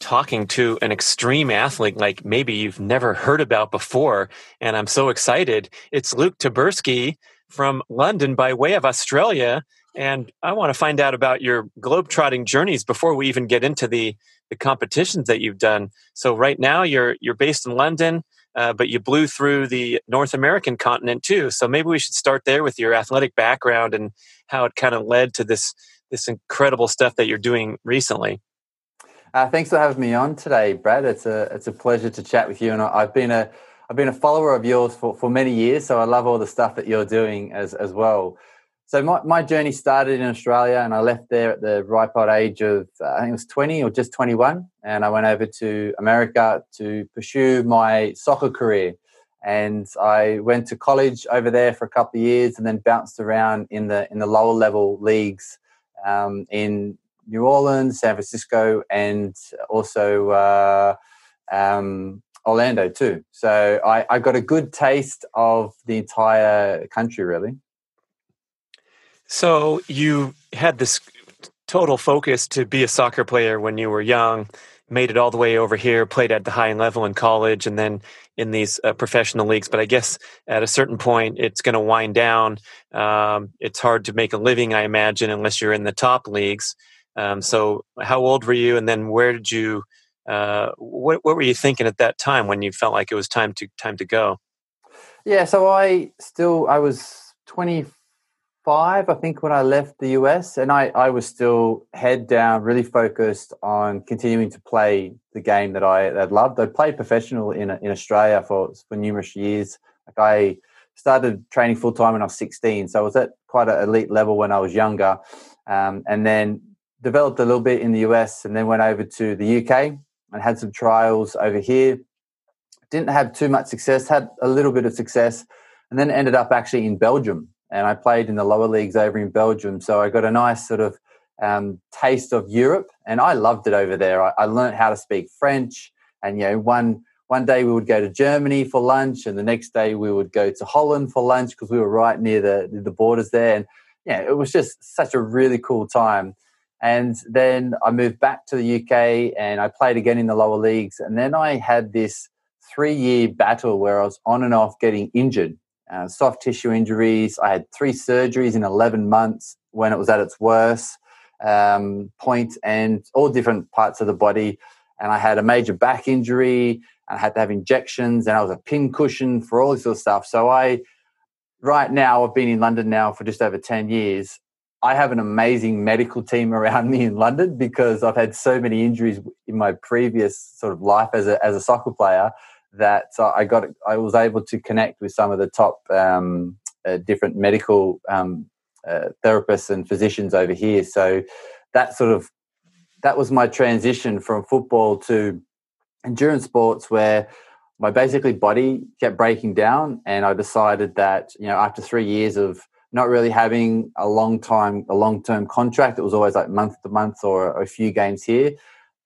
talking to an extreme athlete like maybe you've never heard about before. And I'm so excited. It's Luke Tyburski from London by way of Australia. And I want to find out about your globetrotting journeys before we even get into the, the competitions that you've done. So right now you're you're based in London, uh, but you blew through the North American continent too. So maybe we should start there with your athletic background and how it kind of led to this this incredible stuff that you're doing recently. Uh, thanks for having me on today, Brad. It's a it's a pleasure to chat with you, and I've been a I've been a follower of yours for, for many years, so I love all the stuff that you're doing as as well. So my, my journey started in Australia, and I left there at the ripe old age of uh, I think it was 20 or just 21, and I went over to America to pursue my soccer career. And I went to college over there for a couple of years, and then bounced around in the in the lower level leagues um, in New Orleans, San Francisco, and also uh, um, Orlando too. So I, I got a good taste of the entire country, really. So you had this total focus to be a soccer player when you were young, made it all the way over here, played at the high level in college, and then in these uh, professional leagues. But I guess at a certain point, it's going to wind down. Um, it's hard to make a living, I imagine, unless you're in the top leagues. Um, so, how old were you, and then where did you? Uh, what what were you thinking at that time when you felt like it was time to time to go? Yeah, so I still I was twenty five, I think, when I left the US, and I I was still head down, really focused on continuing to play the game that I that loved. I played professional in in Australia for for numerous years. Like I started training full time when I was sixteen, so I was at quite an elite level when I was younger. Um, and then developed a little bit in the US and then went over to the UK and had some trials over here. Didn't have too much success, had a little bit of success, and then ended up actually in Belgium. And I played in the lower leagues over in Belgium. So I got a nice sort of um, taste of Europe, and I loved it over there. I, I learned how to speak French, and you know, one one day we would go to Germany for lunch, and the next day we would go to Holland for lunch because we were right near the the borders there. And yeah, it was just such a really cool time. And then I moved back to the UK and I played again in the lower leagues. And then I had this three year battle where I was on and off getting injured, uh, soft tissue injuries. I had three surgeries in 11 months when it was at its worst um, point and all different parts of the body. And I had a major back injury. I had to have injections and I was a pin cushion for all this sort of stuff. So I, right now, I've been in London now for just over 10 years I have an amazing medical team around me in London because I've had so many injuries in my previous sort of life as a as a soccer player that I got I was able to connect with some of the top um, uh, different medical um, uh, therapists and physicians over here. So that sort of that was my transition from football to endurance sports where my basically body kept breaking down and I decided that you know after 3 years of not really having a long time, a long term contract. It was always like month to month or a few games here.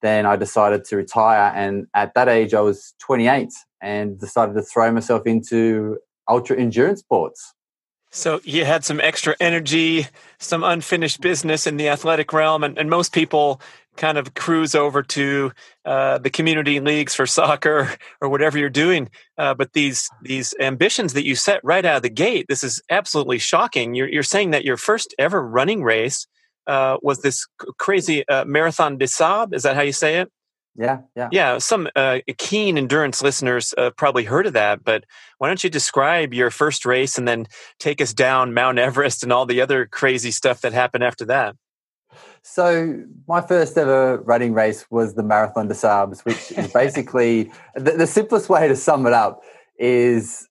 Then I decided to retire. And at that age, I was 28 and decided to throw myself into ultra endurance sports. So you had some extra energy, some unfinished business in the athletic realm, and, and most people kind of cruise over to uh, the community leagues for soccer or whatever you're doing. Uh, but these these ambitions that you set right out of the gate, this is absolutely shocking. You're, you're saying that your first ever running race uh, was this crazy uh, marathon des Sables. Is that how you say it? Yeah, yeah, yeah. Some uh, keen endurance listeners uh, probably heard of that, but why don't you describe your first race and then take us down Mount Everest and all the other crazy stuff that happened after that? So my first ever running race was the Marathon des Sables, which is basically the, the, simplest way to sum it up is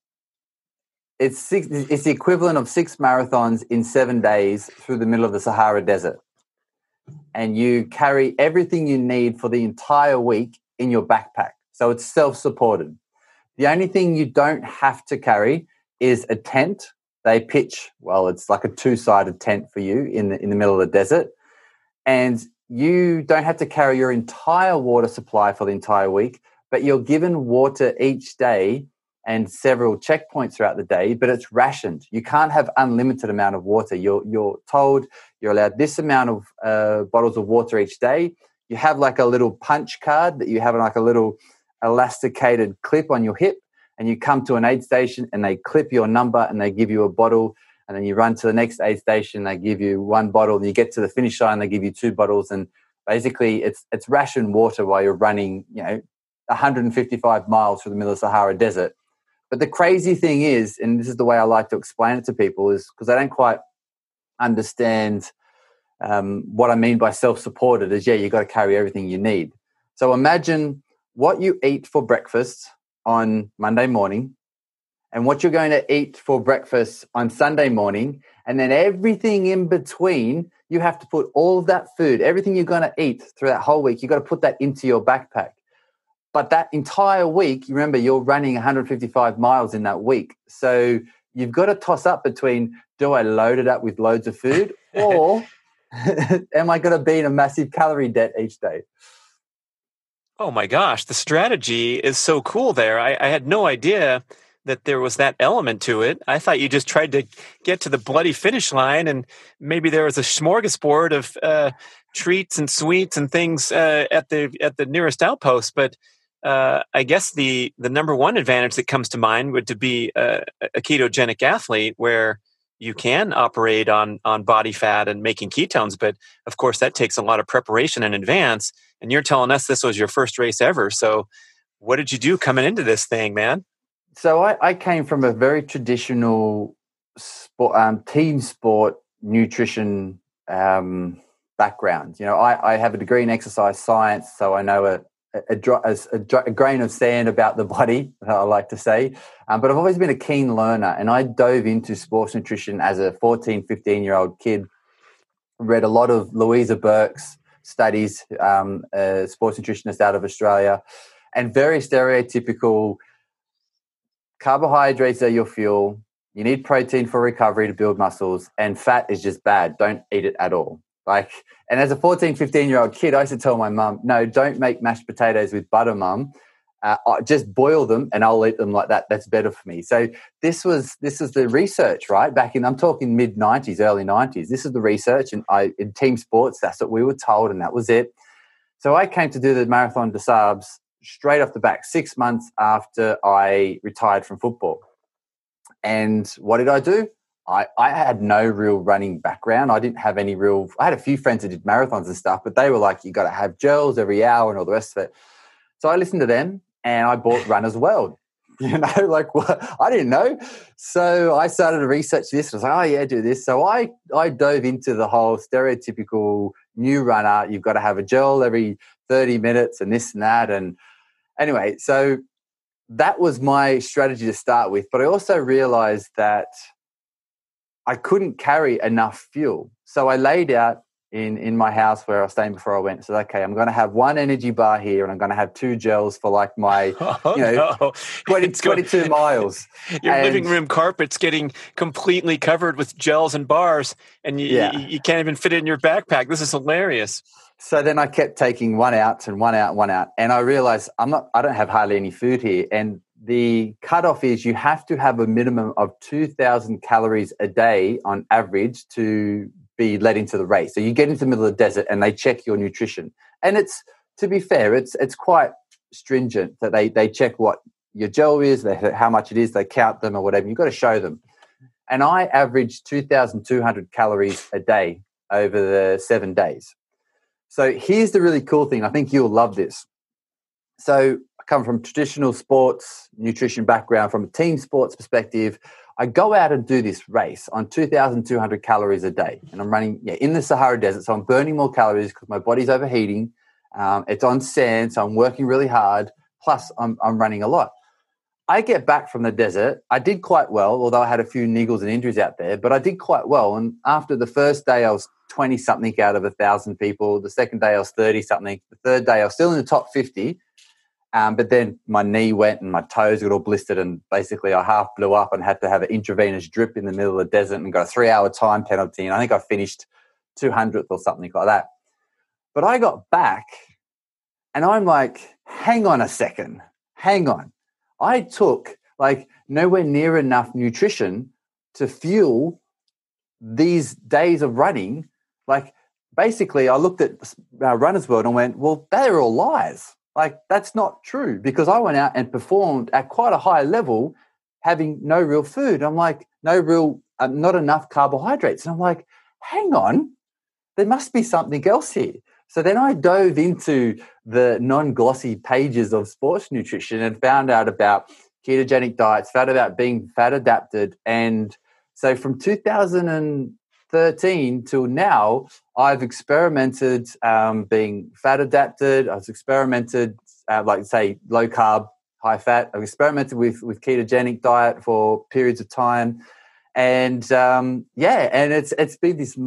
it's six, it's the equivalent of six marathons in seven days through the middle of the Sahara Desert, and you carry everything you need for the entire week in your backpack. So it's self-supported. The only thing you don't have to carry is a tent They pitch, well, it's like a two sided tent for you in the, in the middle of the desert. And you don't have to carry your entire water supply for the entire week, but you're given water each day and several checkpoints throughout the day, but it's rationed. You can't have unlimited amount of water. You're, you're told you're allowed this amount of uh, bottles of water each day. You have like a little punch card that you have like a little elasticated clip on your hip and you come to an aid station and they clip your number and they give you a bottle and then you run to the next aid station they give you one bottle and you get to the finish line they give you two bottles. And basically it's it's ration water while you're running you know 155 miles through the middle of the Sahara desert. But the crazy thing is and this is the way I like to explain it to people is because they don't quite understand um, what I mean by self-supported is yeah you got to carry everything you need. So imagine what you eat for breakfast on Monday morning and what you're going to eat for breakfast on Sunday morning. And then everything in between, you have to put all of that food, everything you're going to eat through that whole week, you've got to put that into your backpack. But that entire week, remember you're running 155 miles in that week. So you've got to toss up between do I load it up with loads of food or am I going to be in a massive calorie debt each day? Oh my gosh, the strategy is so cool there. I, I, had no idea that there was that element to it. I thought you just tried to get to the bloody finish line and maybe there was a smorgasbord of uh, treats and sweets and things uh, at the at the nearest outpost. But uh, I guess the the number one advantage that comes to mind would to be a, a ketogenic athlete where you can operate on on body fat and making ketones but of course that takes a lot of preparation in advance and you're telling us this was your first race ever so what did you do coming into this thing man so i, I came from a very traditional sport um, team sport nutrition um, background you know I, I have a degree in exercise science so i know a, a, a, a, grain of sand about the body, I like to say. Um, but I've always been a keen learner and I dove into sports nutrition as a 14, 15 year old kid. Read a lot of Louise Burke's studies, um, a sports nutritionist out of Australia, and very stereotypical carbohydrates are your fuel. You need protein for recovery to build muscles, and fat is just bad. Don't eat it at all. Like, and as a 14, 15 year old kid, I used to tell my mum, no, don't make mashed potatoes with butter, mum. Uh, just boil them and I'll eat them like that. That's better for me. So this was this is the research, right? Back in I'm talking mid 90s, early 90s. This is the research, and I in team sports, that's what we were told, and that was it. So I came to do the marathon des Sables straight off the back, six months after I retired from football. And what did I do? I, I had no real running background. I didn't have any real. I had a few friends that did marathons and stuff, but they were like, you got to have gels every hour and all the rest of it. So I listened to them and I bought Runner's World. You know, like what? I didn't know. So I started to research this. I was like, oh, yeah, do this. So I, I dove into the whole stereotypical new runner. You've got to have a gel every 30 minutes and this and that. And anyway, so that was my strategy to start with. But I also realized that I couldn't carry enough fuel. So I laid out in, in my house where I was staying before I went. Said, okay, I'm going to have one energy bar here and I'm going to have two gels for like my, oh, you know, no. 20, 22 miles. Your and, living room carpet's getting completely covered with gels and bars and you, yeah. you, you can't even fit it in your backpack. This is hilarious. So then I kept taking one out and one out, one out. And I realized I'm not, I don't have hardly any food here. And the cutoff is you have to have a minimum of 2,000 calories a day on average to be led into the race. So you get into the middle of the desert and they check your nutrition. And it's, to be fair, it's, it's quite stringent that they, they check what your gel is, they, how much it is, they count them or whatever. You've got to show them. And I averaged 2,200 calories a day over the seven days. So here's the really cool thing. I think you'll love this. So I come from traditional sports nutrition background, from a team sports perspective. I go out and do this race on 2,200 calories a day, and I'm running yeah, in the Sahara Desert, so I'm burning more calories because my body's overheating. Um, it's on sand, so I'm working really hard. Plus, I'm, I'm running a lot. I get back from the desert. I did quite well, although I had a few niggles and injuries out there, but I did quite well. And after the first day, I was 20 something out of a thousand people. The second day, I was 30 something. The third day, I was still in the top 50 Um, but then my knee went and my toes got all blistered, and basically I half blew up and had to have an intravenous drip in the middle of the desert and got a three hour time penalty. And I think I finished 200th or something like that. But I got back and I'm like, hang on a second, hang on. I took like nowhere near enough nutrition to fuel these days of running. Like, basically, I looked at uh, Runner's World and went, well, they're all lies. Like, that's not true because I went out and performed at quite a high level having no real food. I'm like, no real, uh, not enough carbohydrates. And I'm like, hang on, there must be something else here. So then I dove into the non glossy pages of sports nutrition and found out about ketogenic diets, found out about being fat adapted. And so from 2013 till now, I've experimented um, being fat adapted. I've experimented, uh, like say, low carb, high fat. I've experimented with, with ketogenic diet for periods of time and um, yeah, and it's it's been this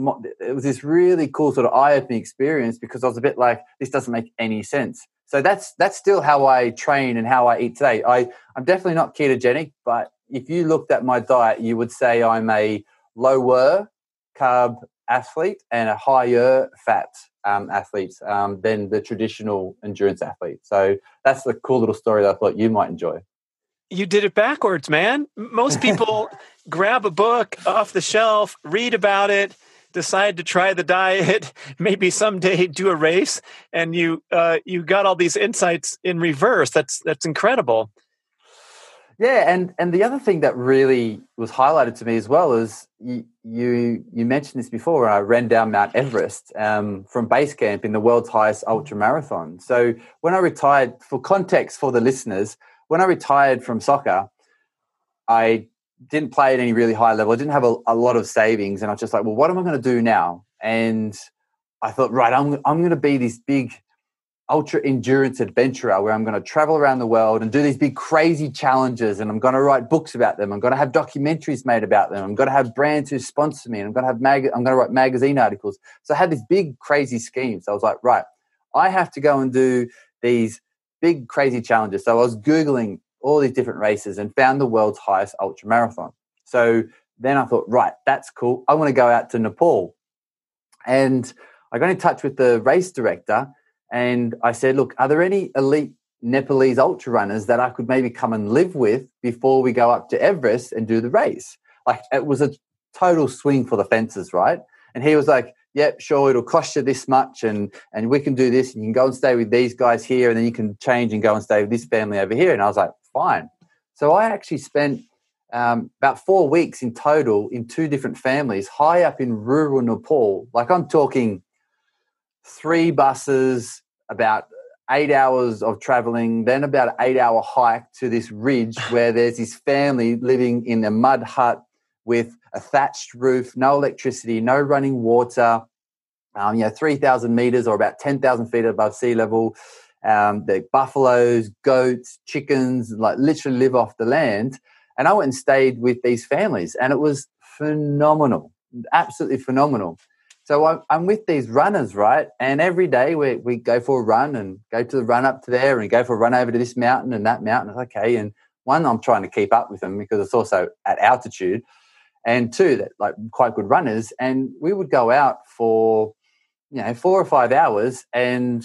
it was this really cool sort of eye opening experience because I was a bit like this doesn't make any sense. So that's that's still how I train and how I eat today. I I'm definitely not ketogenic, but if you looked at my diet, you would say I'm a lower carb athlete and a higher fat um, athlete um, than the traditional endurance athlete. So that's the cool little story that I thought you might enjoy you did it backwards, man. Most people grab a book off the shelf, read about it, decide to try the diet, maybe someday do a race, and you uh, you got all these insights in reverse. That's that's incredible. Yeah, and and the other thing that really was highlighted to me as well is you you, you mentioned this before. When I ran down Mount Everest um, from base camp in the world's highest ultra marathon. So when I retired, for context for the listeners, when I retired from soccer, I didn't play at any really high level. I didn't have a, a lot of savings, and I was just like, well, what am I going to do now? And I thought, right, I'm I'm going to be this big ultra endurance adventurer where I'm going to travel around the world and do these big crazy challenges and I'm going to write books about them. I'm going to have documentaries made about them. I'm going to have brands who sponsor me and I'm going to have mag- I'm going to write magazine articles. So I had these big crazy schemes. So I was like, right, I have to go and do these big crazy challenges. So I was Googling all these different races and found the world's highest ultra marathon. So then I thought, right, that's cool. I want to go out to Nepal. And I got in touch with the race director and I said, look, are there any elite Nepalese ultra runners that I could maybe come and live with before we go up to Everest and do the race? Like it was a total swing for the fences, right? And he was like, yep, sure, it'll cost you this much, and and we can do this, and you can go and stay with these guys here, and then you can change and go and stay with this family over here. And I was like, fine. So I actually spent um, about four weeks in total in two different families, high up in rural Nepal. Like I'm talking three buses, about eight hours of traveling, then about an eight hour hike to this ridge where there's this family living in a mud hut with a thatched roof, no electricity, no running water, um, you know, 3,000 meters or about 10,000 feet above sea level. Um, the buffaloes, goats, chickens, like literally live off the land. And I went and stayed with these families, and it was phenomenal, absolutely phenomenal. So I'm with these runners, right? And every day we, we go for a run and go to the run up to there and go for a run over to this mountain and that mountain. Okay. And one, I'm trying to keep up with them because it's also at altitude and two that like quite good runners and we would go out for you know four or five hours and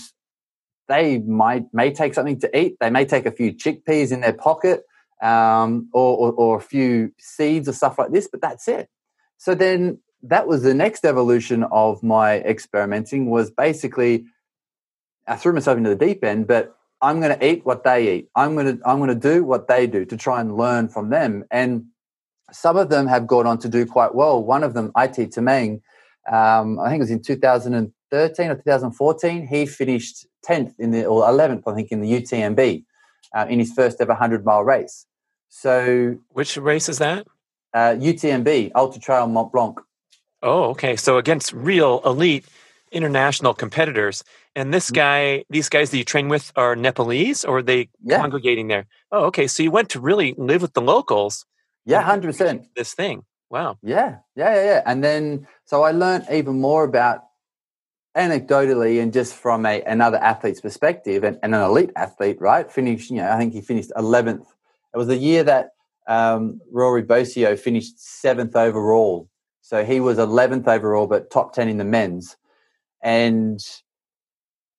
they might may take something to eat they may take a few chickpeas in their pocket um, or, or, or a few seeds or stuff like this but that's it so then that was the next evolution of my experimenting was basically i threw myself into the deep end but i'm going to eat what they eat i'm going to i'm going to do what they do to try and learn from them and some of them have gone on to do quite well. One of them, IT Tamang, um, I think it was in 2013 or 2014, he finished 10th in the, or 11th, I think, in the UTMB uh, in his first ever 100 mile race. So, which race is that? Uh, UTMB, Ultra Trail Mont Blanc. Oh, okay. So against real elite international competitors. And this mm-hmm. guy, these guys that you train with are Nepalese or are they yeah. congregating there? Oh, okay. So you went to really live with the locals yeah, hundred percent. This thing. Wow. Yeah, yeah, yeah, yeah. And then so I learned even more about anecdotally and just from a another athlete's perspective and, and an elite athlete, right? Finished, you know, I think he finished 11th. It was the year that um, Rory Bosio finished seventh overall. So he was 11th overall, but top 10 in the men's. And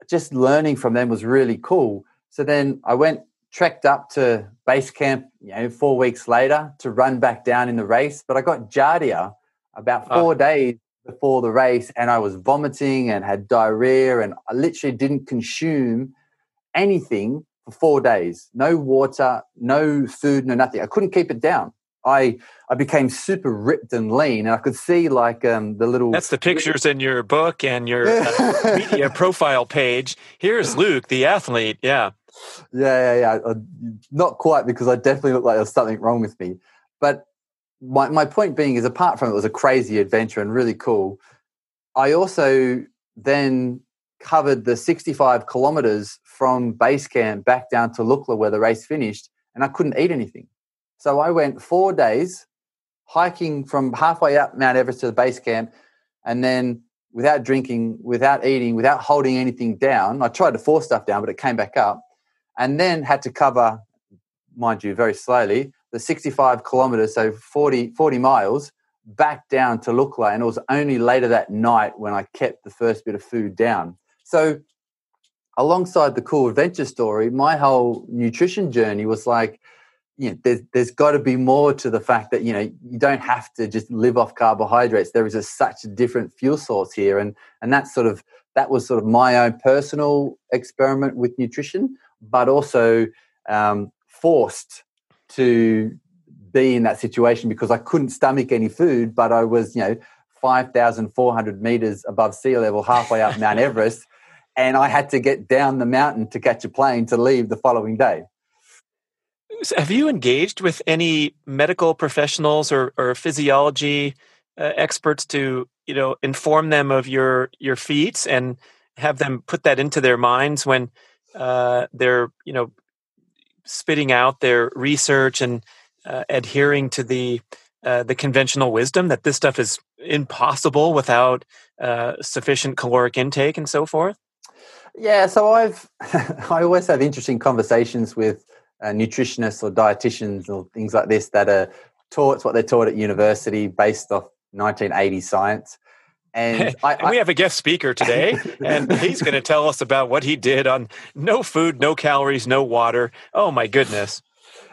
just learning from them was really cool. So then I went, trekked up to base camp, you know, four weeks later to run back down in the race. But I got Giardia about ah. four days before the race and I was vomiting and had diarrhea and I literally didn't consume anything for four days. No water, no food, no nothing. I couldn't keep it down. I I became super ripped and lean, and I could see like um, the little. That's the pictures in your book and your uh, media profile page. Here's Luke, the athlete. Yeah, yeah, yeah, yeah. Uh, not quite because I definitely looked like there was something wrong with me. But my my point being is, apart from it was a crazy adventure and really cool, I also then covered the 65 kilometers from base camp back down to Lukla where the race finished, and I couldn't eat anything. So I went four days hiking from halfway up Mount Everest to the base camp, and then without drinking, without eating, without holding anything down. I tried to force stuff down, but it came back up, and then had to cover, mind you, very slowly, the 65 kilometers, so 40, 40 miles back down to Lukla. And it was only later that night when I kept the first bit of food down. So, alongside the cool adventure story, my whole nutrition journey was like, you know, there's there's got to be more to the fact that you know you don't have to just live off carbohydrates. There is a, such a different fuel source here, and and that's sort of that was sort of my own personal experiment with nutrition, but also um, forced to be in that situation because I couldn't stomach any food, but I was you know five thousand four hundred meters above sea level, halfway up Mount Everest, and I had to get down the mountain to catch a plane to leave the following day. Have you engaged with any medical professionals or, or physiology uh, experts to you know inform them of your your feats and have them put that into their minds when uh, they're you know spitting out their research and uh, adhering to the uh, the conventional wisdom that this stuff is impossible without uh, sufficient caloric intake and so forth? Yeah, so I've I always have interesting conversations with uh, nutritionists or dietitians or things like this that are taught what they're taught at university based off 1980 science. And, I, and we have a guest speaker today, and he's going to tell us about what he did on no food, no calories, no water. Oh my goodness!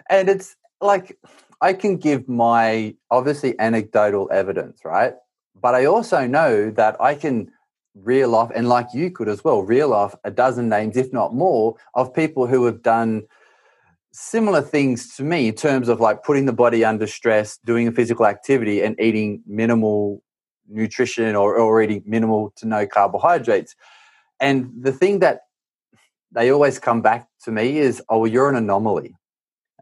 And it's like I can give my obviously anecdotal evidence, right? But I also know that I can reel off, and like you could as well, reel off a dozen names, if not more, of people who have done similar things to me in terms of like putting the body under stress, doing a physical activity, and eating minimal nutrition or, or eating minimal to no carbohydrates. And the thing that they always come back to me is, "Oh, well, you're an anomaly,"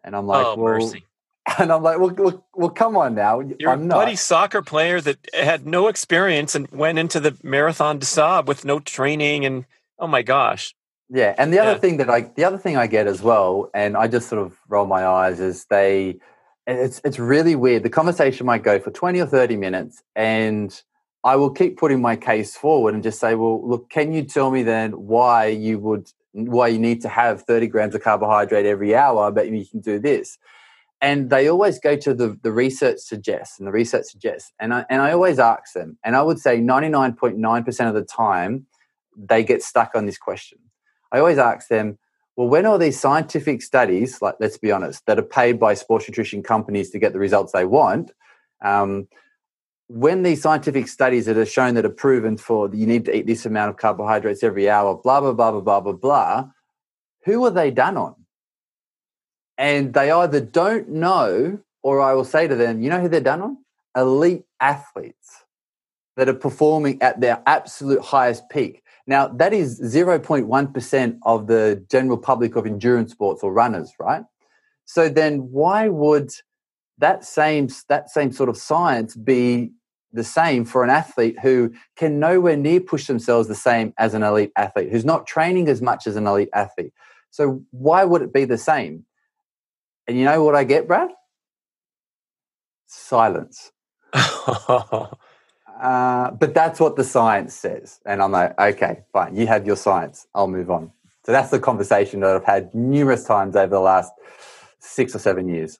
and I'm like, "Oh, well, mercy." And I'm like, well, well, well, come on now. You're I'm a buddy soccer player that had no experience and went into the Marathon des Sables with no training. And oh my gosh. Yeah, and the other yeah. thing that I the other thing I get as well, and I just sort of roll my eyes, is they it's it's really weird. The conversation might go for twenty or thirty minutes, and I will keep putting my case forward and just say, well, look, can you tell me then why you would why you need to have thirty grams of carbohydrate every hour, but you can do this? And they always go to the the research suggests, and the research suggests, and I and I always ask them, and I would say ninety nine point nine percent of the time they get stuck on this question I always ask them, well, when are these scientific studies, like let's be honest, that are paid by sports nutrition companies to get the results they want, um, when these scientific studies that are shown that are proven for you need to eat this amount of carbohydrates every hour, blah blah blah blah blah blah blah, who are they done on? And they either don't know, or I will say to them, you know who they're done on? Elite athletes that are performing at their absolute highest peak. Now, that is 0.1% of the general public of endurance sports or runners, right? So then why would that same that same sort of science be the same for an athlete who can nowhere near push themselves the same as an elite athlete, who's not training as much as an elite athlete? So why would it be the same? And you know what I get, Brad? Silence. Uh, but that's what the science says. And I'm like, okay, fine. You have your science. I'll move on. So that's the conversation that I've had numerous times over the last six or seven years.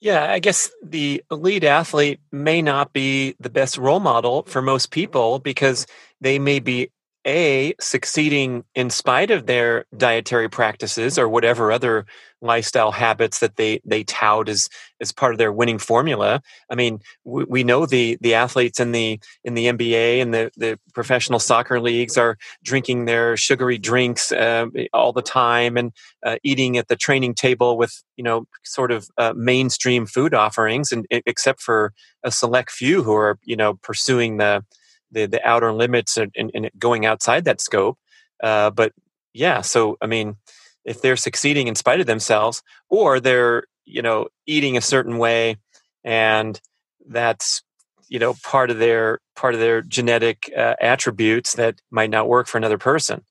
Yeah, I guess the elite athlete may not be the best role model for most people because they may be a succeeding in spite of their dietary practices or whatever other lifestyle habits that they they tout as as part of their winning formula. I mean we, we know the the athletes in the in the nba and the the professional soccer leagues are drinking their sugary drinks uh, all the time and uh, eating at the training table with you know sort of uh, mainstream food offerings and except for a select few who are you know pursuing the the, the outer limits and, going outside that scope. Uh, but yeah, so I mean, if they're succeeding in spite of themselves, or they're you know eating a certain way, and that's you know part of their part of their genetic uh, attributes that might not work for another person.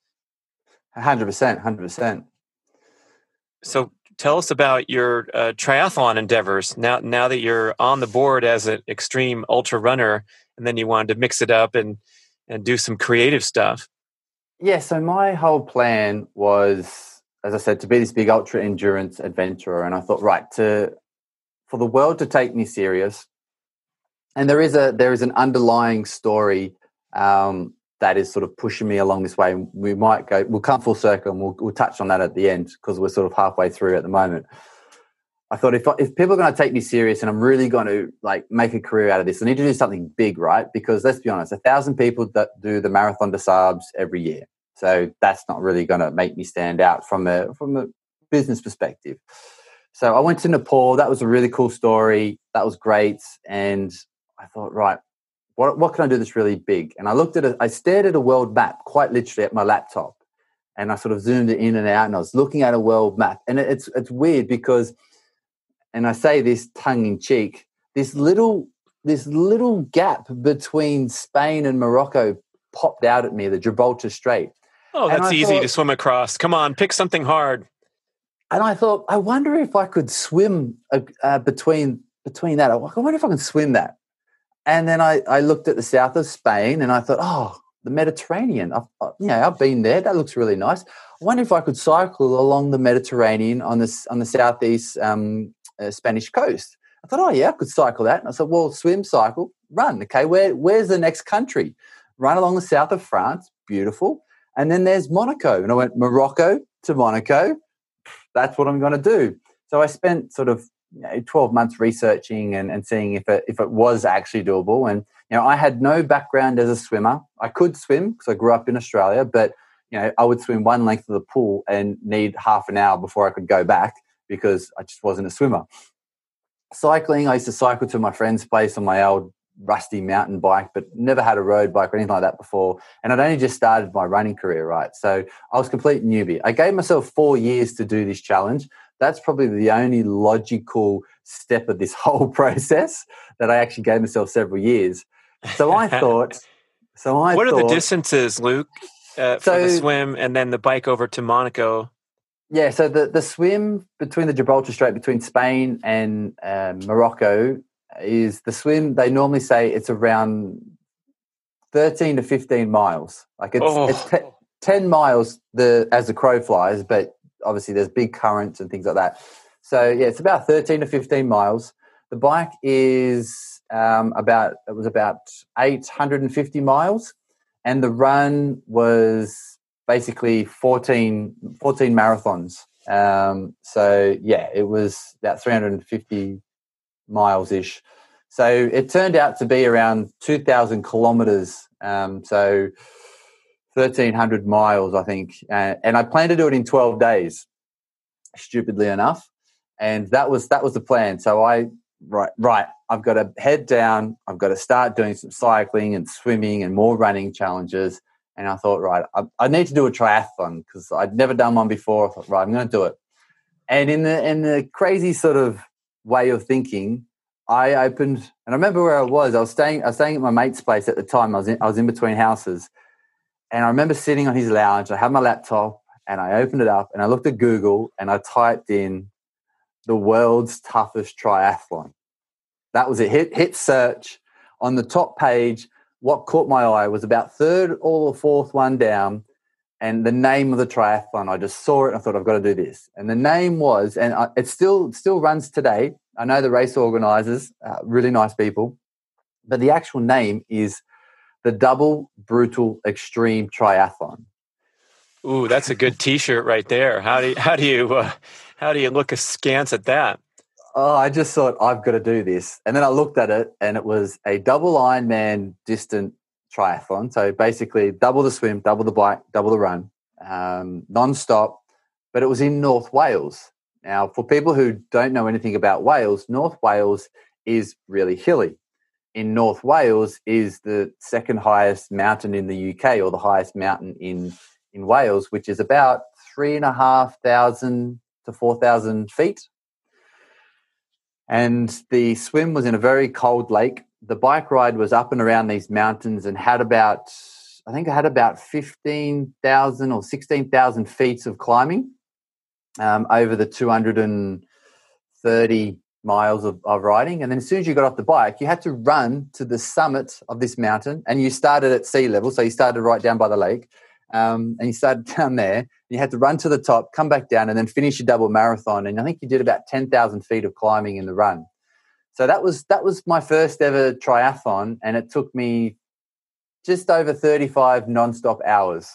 Hundred percent, hundred percent. So tell us about your uh, triathlon endeavors now. Now that you're on the board as an extreme ultra runner, and then you wanted to mix it up and and do some creative stuff. Yeah, so my whole plan was, as I said, to be this big ultra endurance adventurer, and I thought, right, to for the world to take me serious, and there is a there is an underlying story um, that is sort of pushing me along this way. We might go, we'll come full circle, and we'll, we'll touch on that at the end because we're sort of halfway through at the moment. I thought if if people are going to take me serious and I'm really going to like make a career out of this, I need to do something big, right? Because let's be honest, a thousand people that do the marathon des Sables every year, so that's not really going to make me stand out from a from a business perspective. So I went to Nepal. That was a really cool story. That was great, and I thought, right, what what can I do that's really big? And I looked at it. I stared at a world map, quite literally, at my laptop, and I sort of zoomed it in and out, and I was looking at a world map, and it's it's weird because and I say this tongue in cheek, this little this little gap between Spain and Morocco popped out at me, the Gibraltar Strait. Oh, that's easy thought, to swim across. Come on, pick something hard. And I thought, I wonder if I could swim uh, uh, between between that. I wonder if I can swim that. And then I, I looked at the south of Spain, and I thought, oh, the Mediterranean. I've, uh, you know, I've been there. That looks really nice. I wonder if I could cycle along the Mediterranean on the on the southeast um, uh, Spanish coast. I thought, oh yeah, I could cycle that. And I said, well, swim, cycle, run. Okay, where where's the next country? Run along the south of France, beautiful. And then there's Monaco, and I went Morocco to Monaco. That's what I'm going to do. So I spent sort of you know, 12 months researching and, and seeing if it, if it was actually doable. And you know, I had no background as a swimmer. I could swim because I grew up in Australia, but you know, I would swim one length of the pool and need half an hour before I could go back because I just wasn't a swimmer. Cycling, I used to cycle to my friend's place on my old rusty mountain bike, but never had a road bike or anything like that before. And I'd only just started my running career, right? So I was complete newbie. I gave myself four years to do this challenge. That's probably the only logical step of this whole process that I actually gave myself several years. So I thought, so I What thought, are the distances, Luke, uh, so, for the swim and then the bike over to Monaco? Yeah, so the, the swim between the Gibraltar Strait between Spain and um, Morocco is the swim. They normally say it's around thirteen to fifteen miles. Like it's, oh. it's te- ten miles the as the crow flies, but obviously there's big currents and things like that. So yeah, it's about thirteen to fifteen miles. The bike is um, about it was about eight hundred and fifty miles, and the run was basically 14, 14 marathons. Um, so yeah, it was about 350 miles ish. So it turned out to be around 2,000 kilometers. Um, so 1,300 miles, I think. Uh, and I planned to do it in 12 days, stupidly enough. And that was, that was the plan. So I, right, right, I've got to head down. I've got to start doing some cycling and swimming and more running challenges. And I thought, right, I, I need to do a triathlon because I'd never done one before. I thought, right, I'm going to do it. And in the in the crazy sort of way of thinking, I opened and I remember where I was. I was staying I was staying at my mate's place at the time. I was in, I was in between houses, and I remember sitting on his lounge. I had my laptop and I opened it up and I looked at Google and I typed in the world's toughest triathlon. That was it. Hit hit search. on the top page, what caught my eye was about third or fourth one down, and the name of the triathlon. I just saw it and I thought I've got to do this. And the name was, and it still still runs today. I know the race organisers, uh, really nice people, but the actual name is the Double Brutal Extreme Triathlon. Ooh, that's a good T-shirt right there. How do you, how do you uh, how do you look askance at that? Oh, I just thought I've got to do this, and then I looked at it, and it was a double Ironman distant triathlon. So basically, double the swim, double the bike, double the run, um, non-stop. But it was in North Wales. Now, for people who don't know anything about Wales, North Wales is really hilly. In North Wales is the second highest mountain in the UK, or the highest mountain in in Wales, which is about three and a half thousand to four thousand feet. And the swim was in a very cold lake the bike ride was up and around these mountains and had about I think I had about fifteen thousand or sixteen thousand feet of climbing um, over the two hundred and thirty miles of, of riding. And then as soon as you got off the bike, you had to run to the summit of this mountain. And you started at sea level, so you started right down by the lake. Um, and you started down there. and You had to run to the top, come back down, and then finish your double marathon. And I think you did about ten thousand feet of climbing in the run. So that was that was my first ever triathlon, and it took me just over thirty-five non-stop hours.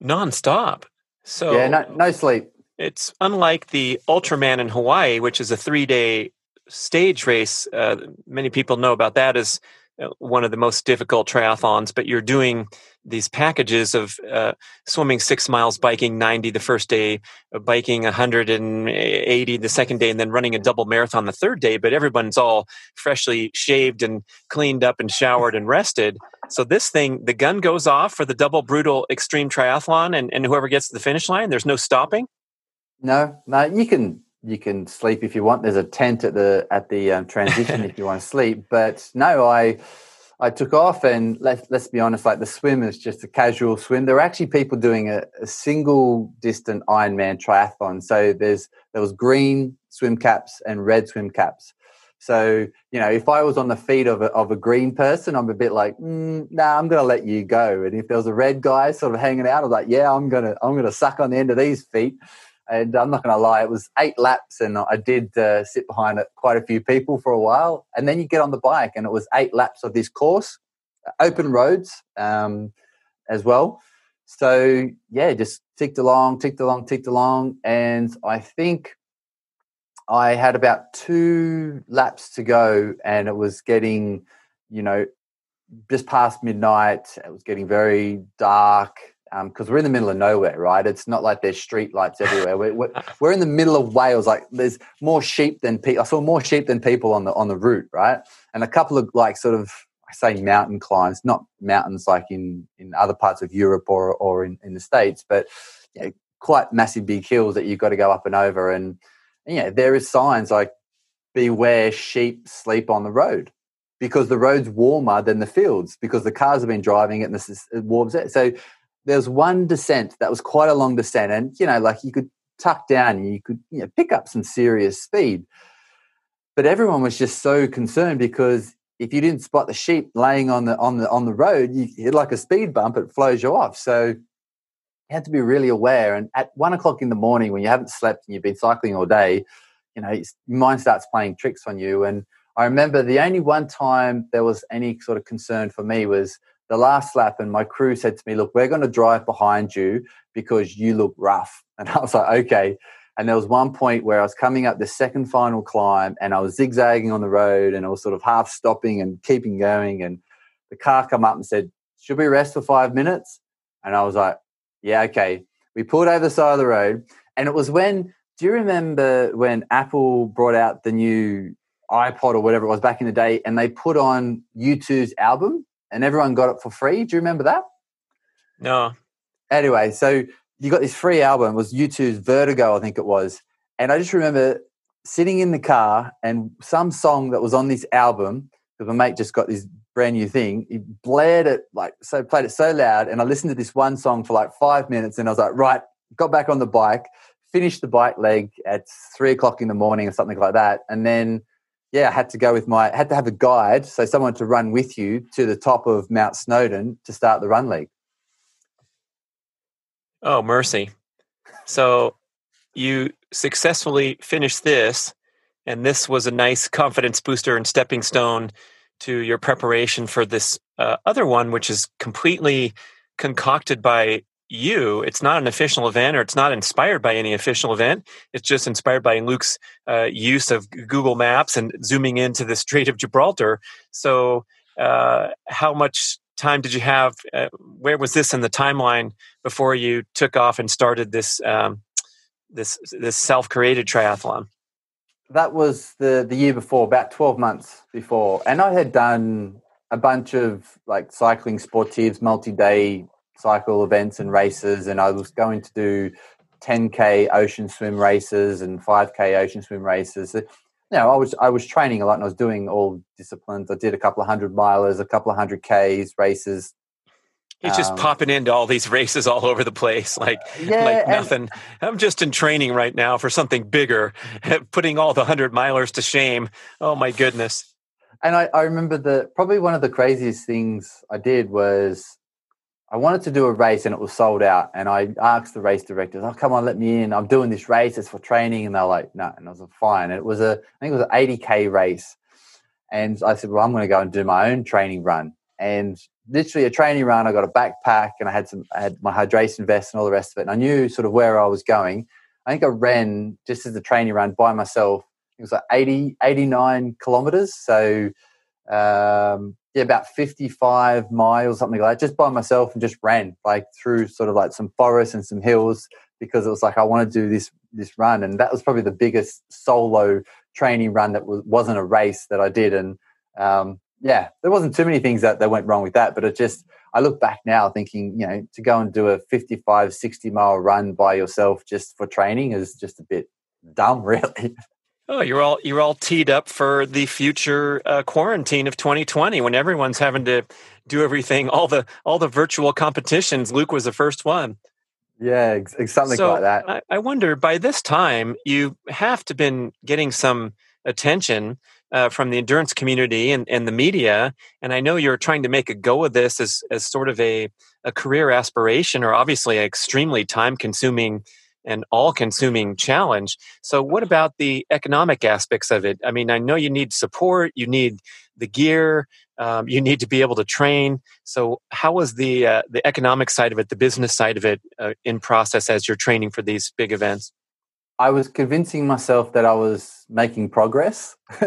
Non-stop. So yeah, no, no sleep. It's unlike the Ultraman in Hawaii, which is a three-day stage race. Uh, many people know about that as uh, one of the most difficult triathlons, but you're doing these packages of uh, swimming six miles, biking 90 the first day, uh, biking 180 the second day, and then running a double marathon the third day. But everyone's all freshly shaved and cleaned up and showered and rested. So this thing, the gun goes off for the double brutal extreme triathlon, and, and whoever gets to the finish line, there's no stopping. No, no, you can you can sleep if you want. There's a tent at the at the um, transition if you want to sleep. But no, I I took off and let's let's be honest, like the swim is just a casual swim. There are actually people doing a, a single distant Ironman triathlon. So there's there was green swim caps and red swim caps. So you know, if I was on the feet of a, of a green person, I'm a bit like, mm, nah, I'm going to let you go. And if there was a red guy sort of hanging out, I was like, yeah, I'm gonna I'm gonna suck on the end of these feet. And I'm not going to lie, it was eight laps, and I did uh, sit behind it, quite a few people for a while. And then you get on the bike, and it was eight laps of this course, open roads um, as well. So yeah, just ticked along, ticked along, ticked along, and I think I had about two laps to go, and it was getting, you know, just past midnight. It was getting very dark because um, we're in the middle of nowhere, right? It's not like there's street lights everywhere. We're, we're, we're, in the middle of Wales. Like there's more sheep than people. I saw more sheep than people on the on the route, right? And a couple of like sort of I say mountain climbs, not mountains like in in other parts of Europe or or in, in the states, but you know, quite massive big hills that you've got to go up and over. And, and yeah, there is signs like beware sheep sleep on the road because the road's warmer than the fields because the cars have been driving it and this is, it warms it. So there was one descent that was quite a long descent, and you know, like you could tuck down and you could you know, pick up some serious speed. But everyone was just so concerned because if you didn't spot the sheep laying on the on the on the road, you hit like a speed bump, it flows you off. So you had to be really aware. And at one o'clock in the morning, when you haven't slept and you've been cycling all day, you know, your mind starts playing tricks on you. And I remember the only one time there was any sort of concern for me was the last lap and my crew said to me, Look, we're going to drive behind you because you look rough. And I was like, Okay. And there was one point where I was coming up the second final climb and I was zigzagging on the road and I was sort of half stopping and keeping going. And the car come up and said, Should we rest for five minutes? And I was like, Yeah, okay. We pulled over the side of the road. And it was when, do you remember when Apple brought out the new iPod or whatever it was back in the day and they put on U2's album? And everyone got it for free. Do you remember that? No. Anyway, so you got this free album. It was U2's Vertigo, I think it was. And I just remember sitting in the car and some song that was on this album, because my mate just got this brand new thing, he blared it like so played it so loud. And I listened to this one song for like five minutes and I was like, right, got back on the bike, finished the bike leg at three o'clock in the morning or something like that. And then yeah, I had to go with my had to have a guide, so someone to run with you to the top of Mount Snowdon to start the run league. Oh, mercy. So you successfully finished this, and this was a nice confidence booster and stepping stone to your preparation for this uh, other one, which is completely concocted by you. It's not an official event or it's not inspired by any official event. It's just inspired by Luke's uh, use of Google Maps and zooming into the Strait of Gibraltar. So, uh, how much time did you have? Uh, where was this in the timeline before you took off and started this um, this this self created triathlon? That was the the year before, about twelve months before, and I had done a bunch of like cycling sportives, multi day cycle events and races, and I was going to do 10k ocean swim races and 5k ocean swim races. You know, I was I was training a lot, and I was doing all disciplines. I did a couple of hundred milers, a couple of hundred k's races. He's um, just popping into all these races all over the place, like yeah, like nothing. I'm just in training right now for something bigger, putting all the hundred milers to shame. Oh my goodness! And I, I remember that probably one of the craziest things I did was I wanted to do a race and it was sold out. And I asked the race directors, "Oh, come on, let me in. I'm doing this race. It's for training." And they're like, "No." And I was like, "Fine." And it was a, I think it was an 80k race. And I said, "Well, I'm going to go and do my own training run." And literally a training run. I got a backpack and I had some, I had my hydration vest and all the rest of it. And I knew sort of where I was going. I think I ran just as a training run by myself. It was like 80, 89 kilometers. So um, yeah, about 55 miles, something like that, just by myself and just ran like through sort of like some forests and some hills because it was like I want to do this this run, and that was probably the biggest solo training run that was, wasn't a race that I did, and um, yeah, there wasn't too many things that, that went wrong with that, but it just I look back now thinking, you know, to go and do a 55, 60 mile run by yourself just for training is just a bit dumb, really. Oh, you're all you're all teed up for the future uh, quarantine of 2020 when everyone's having to do everything, all the all the virtual competitions. Luke was the first one. Yeah, something so like that. I, I wonder by this time you have to been getting some attention uh, from the endurance community and, and the media. And I know you're trying to make a go of this as as sort of a a career aspiration, or obviously an extremely time consuming and all consuming challenge. So, what about the economic aspects of it? I mean, I know you need support, you need the gear, um, you need to be able to train. So, how was the uh, the economic side of it, the business side of it, uh, in process as you're training for these big events? I was convincing myself that I was making progress.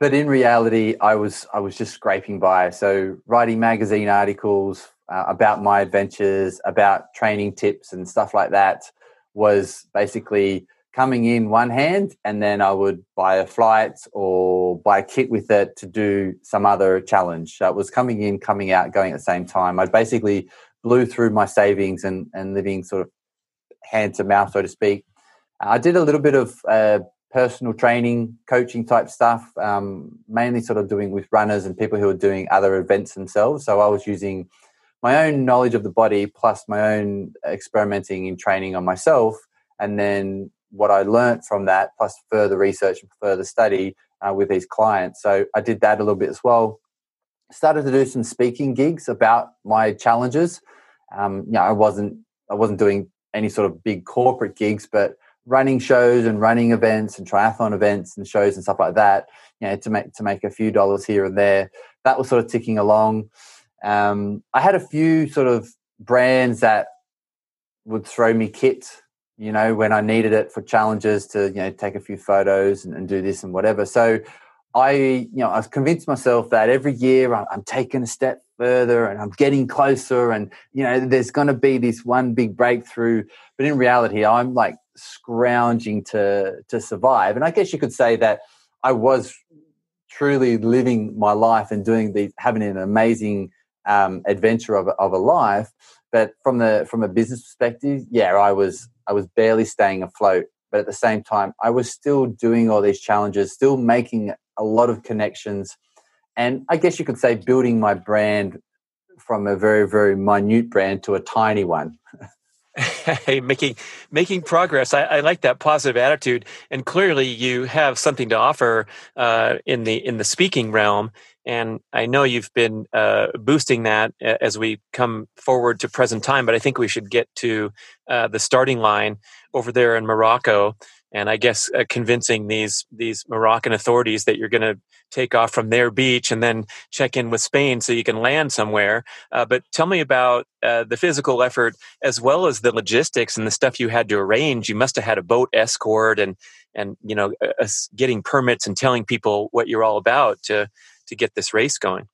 but in reality, I was I was just scraping by. So writing magazine articles uh, about my adventures, about training tips and stuff like that, was basically coming in one hand and then I would buy a flight or buy a kit with it to do some other challenge. So it was coming in, coming out, going at the same time. I basically blew through my savings and, and living sort of hand to mouth, so to speak. I did a little bit of uh, personal training, coaching type stuff, um, mainly sort of doing with runners and people who are doing other events themselves. So I was using my own knowledge of the body plus my own experimenting and training on myself and then what i learned from that plus further research and further study uh, with these clients. So i did that a little bit as well. Started to do some speaking gigs about my challenges. Um, you know i wasn't i wasn't doing any sort of big corporate gigs but running shows and running events and triathlon events and shows and stuff like that you know to make to make a few dollars here and there. That was sort of ticking along um, I had a few sort of brands that would throw me kit, you know, when I needed it for challenges to, you know, take a few photos and, and do this and whatever. So I, you know, I convinced myself that every year I'm taking a step further and I'm getting closer and, you know, there's going to be this one big breakthrough. But in reality, I'm like scrounging to, to survive. And I guess you could say that I was truly living my life and doing these, having an amazing um, adventure of, of a life. But from the from a business perspective, yeah, I was I was barely staying afloat. But at the same time, I was still doing all these challenges, still making a lot of connections, and I guess you could say building my brand from a very very minute brand to a tiny one. hey, making making progress. I, I, like that positive attitude, and clearly you have something to offer uh, in the in the speaking realm. And I know you've been uh, boosting that as we come forward to present time. But I think we should get to uh, the starting line over there in Morocco and I guess uh, convincing these these Moroccan authorities that you're going to take off from their beach and then check in with Spain so you can land somewhere. Uh, but tell me about uh, the physical effort as well as the logistics and the stuff you had to arrange. You must have had a boat escort and and you know getting permits and telling people what you're all about to to get this race going.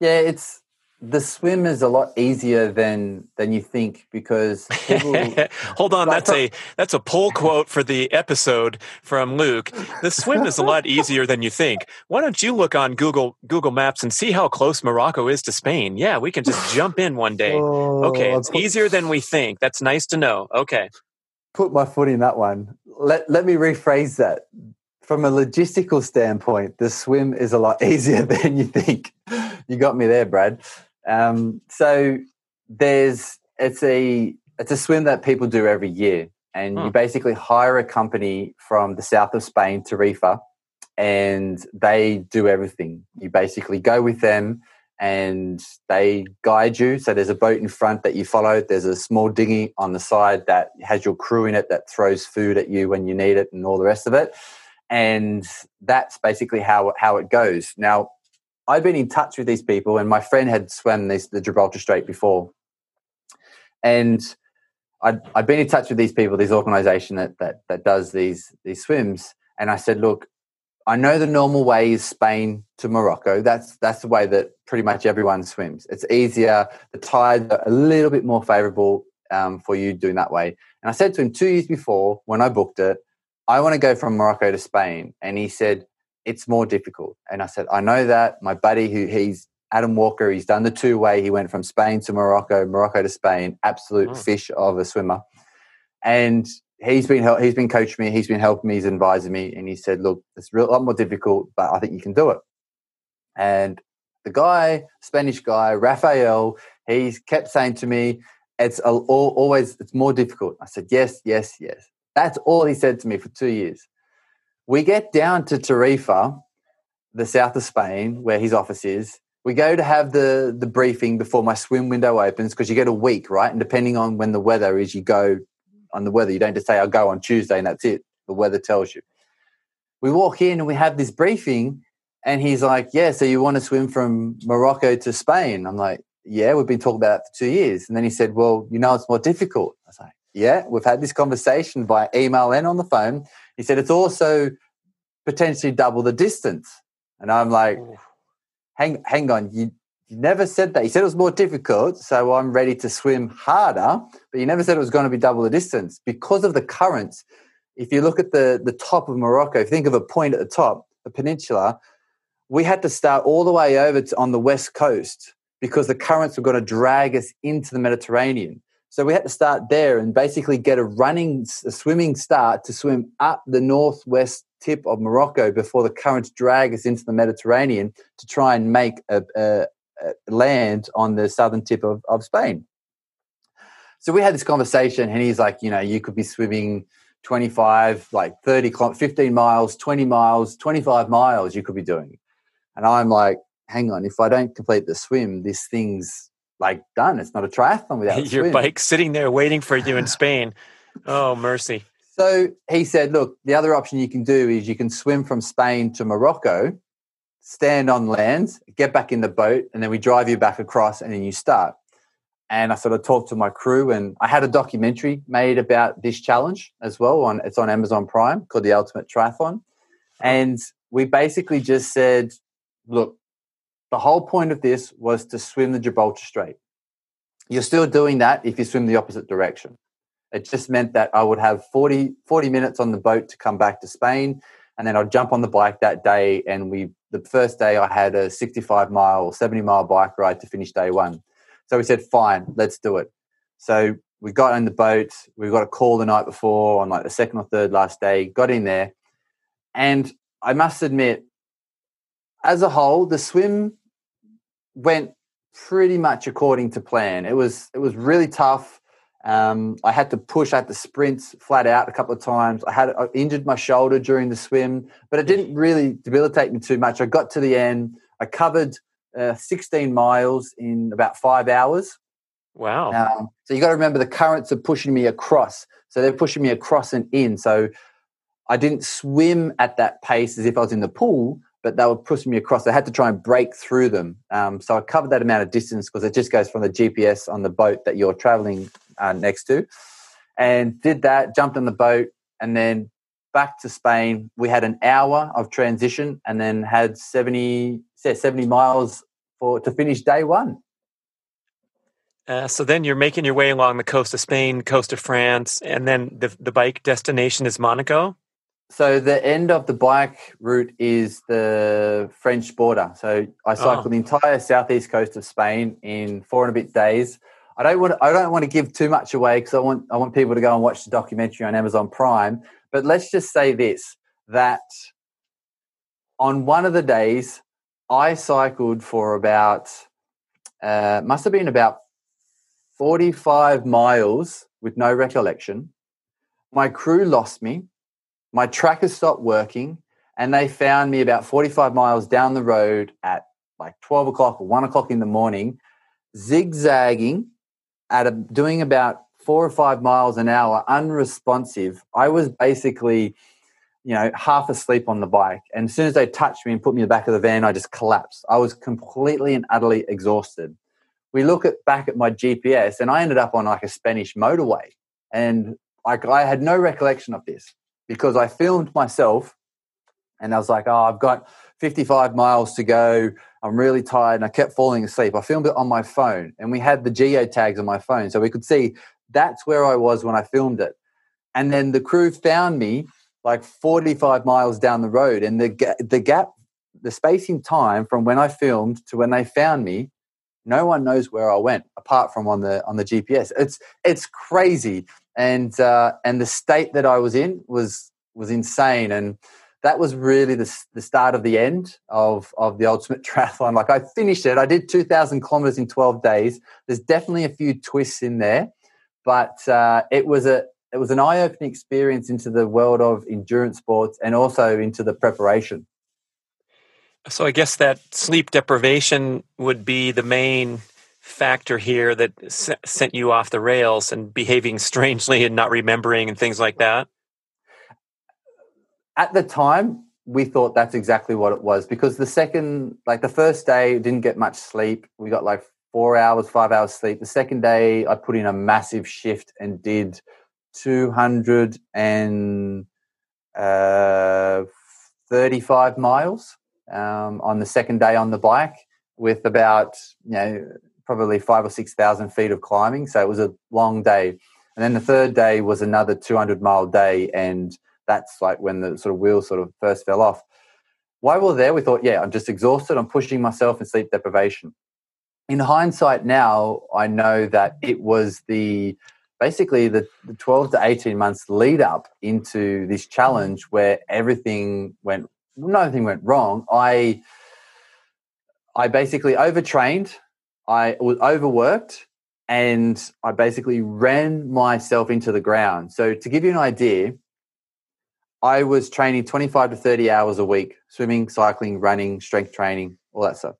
Yeah, it's the swim is a lot easier than than you think because people, hold on that's a that's a pull quote for the episode from luke. The swim is a lot easier than you think. Why don't you look on google google maps and see how close morocco is to spain? Yeah we can just jump in one day. Oh, okay it's put, easier than we think. That's nice to know. Okay. Put my foot in that one. Let let me rephrase that from a logistical standpoint the swim is a lot easier than you think you got me there brad um, so there's it's a it's a swim that people do every year, and you basically hire a company from the south of Spain, Tarifa, and they do everything. You basically go with them and they guide you. So there's a boat in front that you follow. There's a small dinghy on the side that has your crew in it that throws food at you when you need it and all the rest of it. And that's basically how how it goes. Now, I've been in touch with these people, and my friend had swam this, the Gibraltar Strait before, and I'd, I'd been in touch with these people, this organisation that, that that does these these swims, and I said, look, I know the normal way is Spain to Morocco. That's that's the way that pretty much everyone swims. It's easier. The tides are a little bit more favourable um, for you doing that way. And I said to him two years before when I booked it, I want to go from Morocco to Spain, and he said, it's more difficult. And I said, I know that. My buddy, who he's Adam Walker, he's done the two way. He went from Spain to Morocco, Morocco to Spain. Absolute oh. fish of a swimmer. And he's been he's been coaching me. He's been helping me. He's advising me. And he said, "Look, it's a lot more difficult, but I think you can do it." And the guy, Spanish guy, Rafael, he's kept saying to me, "It's always it's more difficult." I said, "Yes, yes, yes." That's all he said to me for two years. We get down to Tarifa, the south of Spain, where his office is. We go to have the, the briefing before my swim window opens because you get a week, right? And depending on when the weather is, you go on the weather. You don't just say, I'll go on Tuesday and that's it. The weather tells you. We walk in and we have this briefing, and he's like, Yeah, so you want to swim from Morocco to Spain? I'm like, Yeah, we've been talking about that for two years. And then he said, Well, you know, it's more difficult. I was like, Yeah, we've had this conversation by email and on the phone. He said it's also potentially double the distance. And I'm like, hang, hang on, you, you never said that. You said it was more difficult, so I'm ready to swim harder, but you never said it was going to be double the distance because of the currents. If you look at the, the top of Morocco, if you think of a point at the top, the peninsula, we had to start all the way over to, on the west coast because the currents were going to drag us into the Mediterranean. So we had to start there and basically get a running, a swimming start to swim up the northwest tip of Morocco before the currents drag us into the Mediterranean to try and make a, a, a land on the southern tip of, of Spain. So we had this conversation, and he's like, you know, you could be swimming 25, like 30, 15 miles, 20 miles, 25 miles, you could be doing. And I'm like, hang on, if I don't complete the swim, this thing's like done. It's not a triathlon without your bike sitting there waiting for you in Spain. oh, mercy. So he said, look, the other option you can do is you can swim from Spain to Morocco, stand on land, get back in the boat, and then we drive you back across and then you start. And I sort of talked to my crew, and I had a documentary made about this challenge as well. On it's on Amazon Prime called The Ultimate Triathlon, and we basically just said, look, the whole point of this was to swim the Gibraltar Strait. You're still doing that if you swim the opposite direction. It just meant that I would have 40, 40 minutes on the boat to come back to Spain. And then I'd jump on the bike that day. And we, the first day, I had a 65 mile or 70 mile bike ride to finish day one. So we said, fine, let's do it. So we got on the boat. We got a call the night before on like the second or third last day, got in there. And I must admit, as a whole, the swim went pretty much according to plan. It was it was really tough. Um, I had to push, I had to sprint flat out a couple of times. I had I injured my shoulder during the swim, but it didn't really debilitate me too much. I got to the end. I covered uh, 16 miles in about five hours. Wow. Um, so you got to remember the currents are pushing me across. So they're pushing me across and in. So I didn't swim at that pace as if I was in the pool, but they were pushing me across. I had to try and break through them. Um, so I covered that amount of distance because it just goes from the GPS on the boat that you're traveling uh, next to. And did that, jumped on the boat, and then back to Spain. We had an hour of transition and then had 70, 70 miles for to finish day one. Uh, so then you're making your way along the coast of Spain, coast of France, and then the the bike destination is Monaco. So the end of the bike route is the French border. So I cycled oh. the entire southeast coast of Spain in four and a bit days. I don't want to, I don't want to give too much away because I want I want people to go and watch the documentary on Amazon Prime. But let's just say this: that on one of the days, I cycled for about uh, must have been about 45 miles with no recollection. My crew lost me. My tracker stopped working, and they found me about 45 miles down the road at like 12 o'clock or 1 o'clock in the morning, zigzagging at a, doing about four or five miles an hour, unresponsive. I was basically, you know, half asleep on the bike. And as soon as they touched me and put me in the back of the van, I just collapsed. I was completely and utterly exhausted we look at back at my GPS, and I ended up on like a Spanish motorway, and like I had no recollection of this because I filmed myself, and I was like, oh, I've got 55 miles to go. I'm really tired, and I kept falling asleep. I filmed it on my phone, and we had the geo tags on my phone, so we could see that's where I was when I filmed it. And then the crew found me like 45 miles down the road, and the the gap, the space in time from when I filmed to when they found me no one knows where I went apart from on the on the GPS. It's it's crazy, and uh, and the state that I was in was was insane, and that was really the the start of the end of of the ultimate triathlon. Like I finished it, I did two thousand kilometers in twelve days. There's definitely a few twists in there, but uh, it was a it was an eye opening experience into the world of endurance sports and also into the preparation. So I guess that sleep deprivation would be the main factor here that sent you off the rails and behaving strangely and not remembering and things like that. At the time, we thought that's exactly what it was because the second, like the first day, didn't get much sleep. We got like four hours, five hours sleep. The second day, I put in a massive shift and did 235 uh, miles um, on the second day on the bike with about you know probably five or six thousand feet of climbing. So it was a long day. And then the third day was another 200 mile day, and that's like when the sort of wheels sort of first fell off. While we were there, we thought, yeah, I'm just exhausted. I'm pushing myself in sleep deprivation. In hindsight, now I know that it was the basically the, the 12 to 18 months lead up into this challenge where everything went nothing went wrong. I I basically overtrained. I was overworked, and I basically ran myself into the ground. So to give you an idea, I was training 25 to 30 hours a week, swimming, cycling, running, strength training, all that stuff.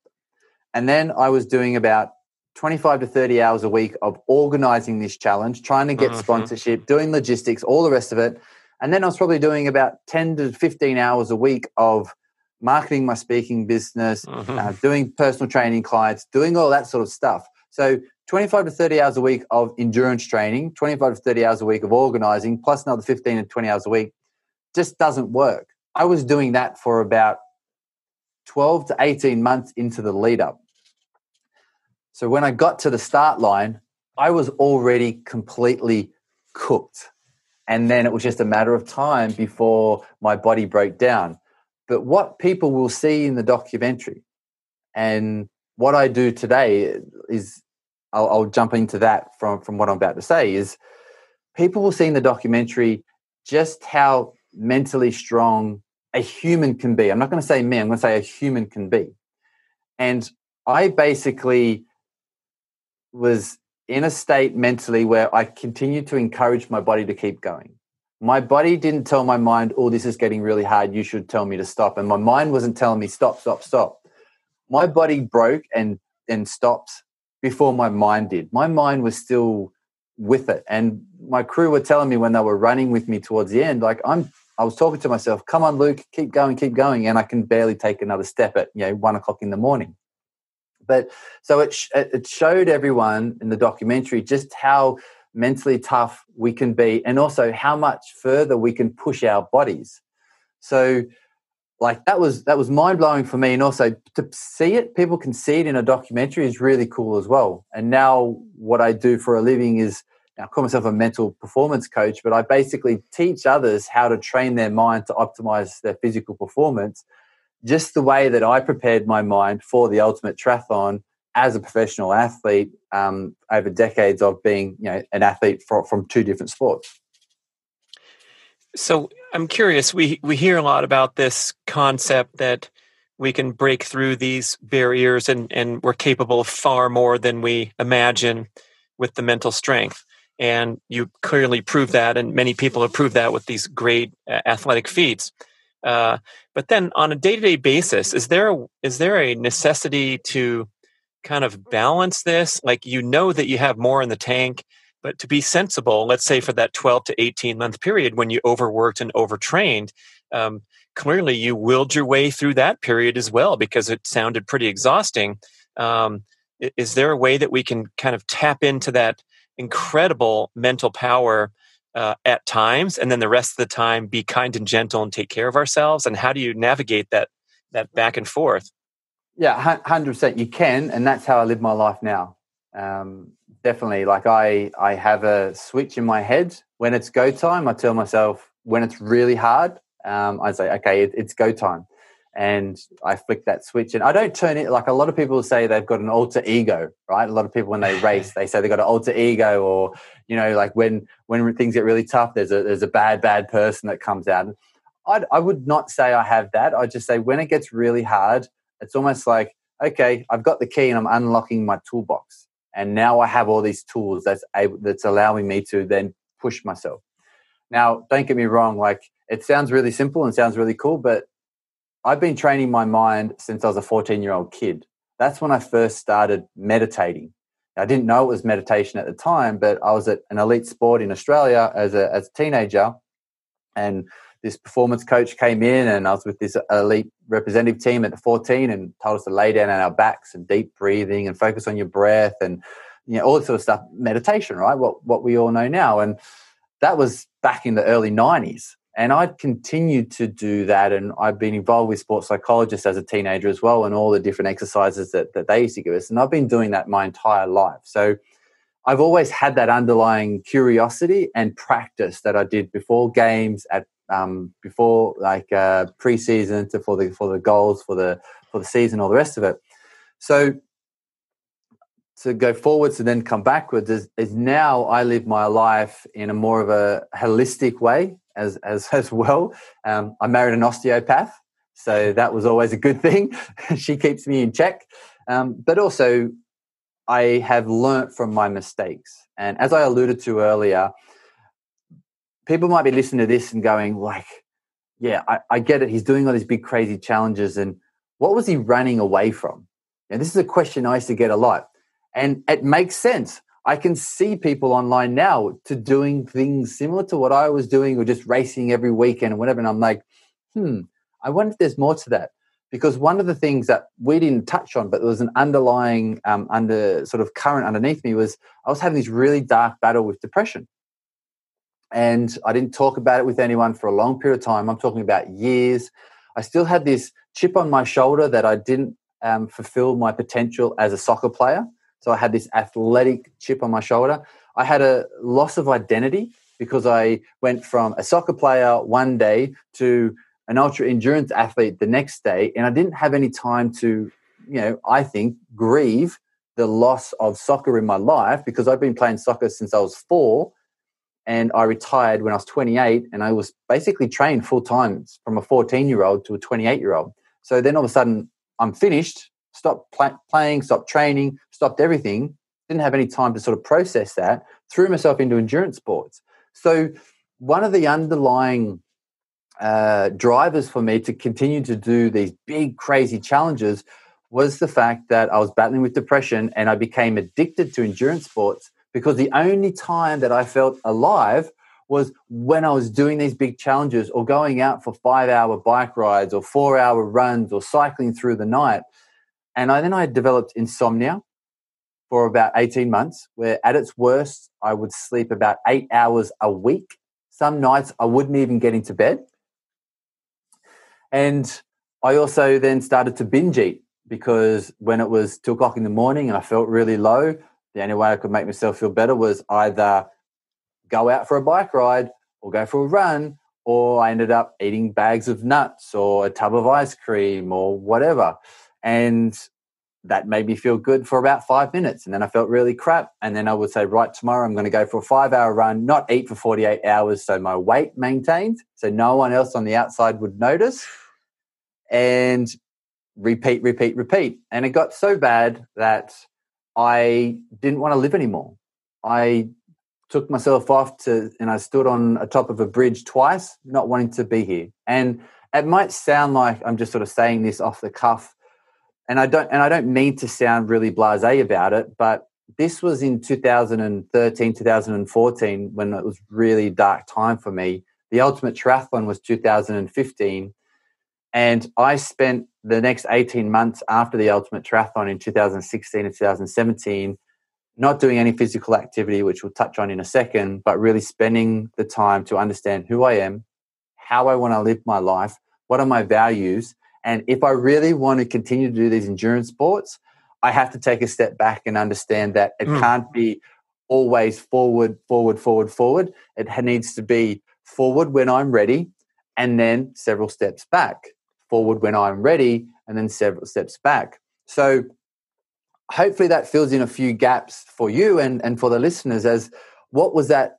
And then I was doing about 25 to 30 hours a week of organizing this challenge, trying to get mm-hmm. sponsorship, doing logistics, all the rest of it. And then I was probably doing about 10 to 15 hours a week of marketing my speaking business, mm-hmm. uh, doing personal training clients, doing all that sort of stuff. So 25 to 30 hours a week of endurance training, 25 to 30 hours a week of organizing, plus another 15 to 20 hours a week just doesn't work. I was doing that for about 12 to 18 months into the lead up. So when I got to the start line, I was already completely cooked. And then it was just a matter of time before my body broke down. But what people will see in the documentary and what I do today is I'll, I'll, jump into that from, from what I'm about to say is people will see in the documentary just how mentally strong a human can be. I'm not going to say me, I'm going to say a human can be. And I basically was in a state mentally where I continued to encourage my body to keep going. My body didn't tell my mind, oh, this is getting really hard. You should tell me to stop. And my mind wasn't telling me, stop, stop, stop. My body broke and, and stopped before my mind did. My mind was still with it. And my crew were telling me when they were running with me towards the end, like, I'm, I was talking to myself, come on, Luke, keep going, keep going. And I can barely take another step at, you know, one o'clock in the morning. But so it, it showed everyone in the documentary just how mentally tough we can be and also how much further we can push our bodies. So like that was that was mind blowing for me and also to see it people can see it in a documentary is really cool as well and now what i do for a living is i call myself a mental performance coach but i basically teach others how to train their mind to optimize their physical performance just the way that I prepared my mind for the ultimate triathlon as a professional athlete um, over decades of being you know an athlete for, from two different sports. So I'm curious. We we hear a lot about this concept that we can break through these barriers and and we're capable of far more than we imagine with the mental strength. And you clearly prove that, and many people have proved that with these great uh, athletic feats. Uh, but then on a day-to-day basis, is there a, is there a necessity to kind of balance this? Like you know that you have more in the tank, but to be sensible, let's say for that 12 to 18 month period when you overworked and overtrained, um, clearly you willed your way through that period as well because it sounded pretty exhausting. Um, is there a way that we can kind of tap into that incredible mental power uh, at times and then the rest of the time be kind and gentle and take care of ourselves and how do you navigate that that back and forth yeah 100% you can and that's how i live my life now um, definitely like i i have a switch in my head when it's go time i tell myself when it's really hard um, i say okay it, it's go time and I flick that switch. And I don't turn it like a lot of people say they've got an alter ego, right? A lot of people when they race, they say they've got an alter ego, or you know, like when when things get really tough, there's a there's a bad bad person that comes out. I'd, I would not say I have that. I just say when it gets really hard, it's almost like okay, I've got the key and I'm unlocking my toolbox, and now I have all these tools that's able, that's allowing me to then push myself. Now, don't get me wrong, like it sounds really simple and sounds really cool, but I've been training my mind since I was a 14 year old kid. That's when I first started meditating. I didn't know it was meditation at the time, but I was at an elite sport in Australia as a, as a teenager. And this performance coach came in, and I was with this elite representative team at the 14 and told us to lay down on our backs and deep breathing and focus on your breath and you know all this sort of stuff meditation right what what we all know now and that was back in the early 90s and I'd continued to do that. And I've been involved with sports psychologists as a teenager as well, and all the different exercises that, that they used to give us. And I've been doing that my entire life. So I've always had that underlying curiosity and practice that I did before games, at um, before like uh, preseason, to for the for the goals for the for the season, all the rest of it. So to go forwards and then come backwards is, is now I live my life in a more of a holistic way as as as well. Um, I married an osteopath, so that was always a good thing. she keeps me in check, um, but also I have learnt from my mistakes. And as I alluded to earlier, people might be listening to this and going like, "Yeah, I, I get it. He's doing all these big crazy challenges, and what was he running away from?" And this is a question I used to get a lot, and it makes sense I can see people online now to doing things similar to what I was doing or just racing every weekend or whatever. And I'm like, hmm, I wonder if there's more to that. Because one of the things that we didn't touch on, but there was an underlying um, under sort of current underneath me was I was having this really dark battle with depression. And I didn't talk about it with anyone for a long period of time. I'm talking about years. I still had this chip on my shoulder that I didn't um, fulfill my potential as a soccer player. So I had this athletic chip on my shoulder. I had a loss of identity because I went from a soccer player one day to an ultra endurance athlete the next day. And I didn't have any time to, you know, I think grieve the loss of soccer in my life because I've been playing soccer since I was four and I retired when I was 28 and I was basically trained full time from a 14 year old to a 28 year old. So then all of a sudden I'm finished stopped pl- playing, stopped training, stopped everything. didn't have any time to sort of process that, threw myself into endurance sports. So, one of the underlying uh, drivers for me to continue to do these big, crazy challenges was the fact that I was battling with depression and I became addicted to endurance sports because the only time that I felt alive was when I was doing these big challenges or going out for five hour bike rides or four hour runs or cycling through the night. And I, then I developed insomnia for about 18 months, where at its worst, I would sleep about eight hours a week. Some nights I wouldn't even get into bed. And I also then started to binge eat because when it was two o'clock in the morning and I felt really low, the only way I could make myself feel better was either go out for a bike ride or go for a run, or I ended up eating bags of nuts or a tub of ice cream or whatever. And that made me feel good for about five minutes. And then I felt really crap. And then I would say, right, tomorrow I'm going to go for a five hour run, not eat for 48 hours. So my weight maintained. So no one else on the outside would notice. And repeat, repeat, repeat. And it got so bad that I didn't want to live anymore. I took myself off to, and I stood on a top of a bridge twice, not wanting to be here. And it might sound like I'm just sort of saying this off the cuff, and I don't, and I don't mean to sound really blasé about it, but this was in 2013, 2014 when it was really dark time for me. The ultimate triathlon was 2015, and I spent the next 18 months after the ultimate triathlon in 2016 and 2017 not doing any physical activity, which we'll touch on in a second, but really spending the time to understand who I am, how I want to live my life, what are my values, and if I really want to continue to do these endurance sports, I have to take a step back and understand that it mm. can't be always forward, forward, forward, forward. It needs to be forward when I'm ready, and then several steps back. Forward when I'm ready, and then several steps back. So hopefully that fills in a few gaps for you and, and for the listeners as what was that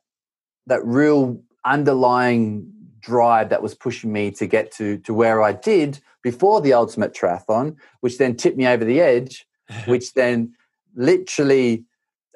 that real underlying drive that was pushing me to get to to where I did before the ultimate triathlon, which then tipped me over the edge, which then literally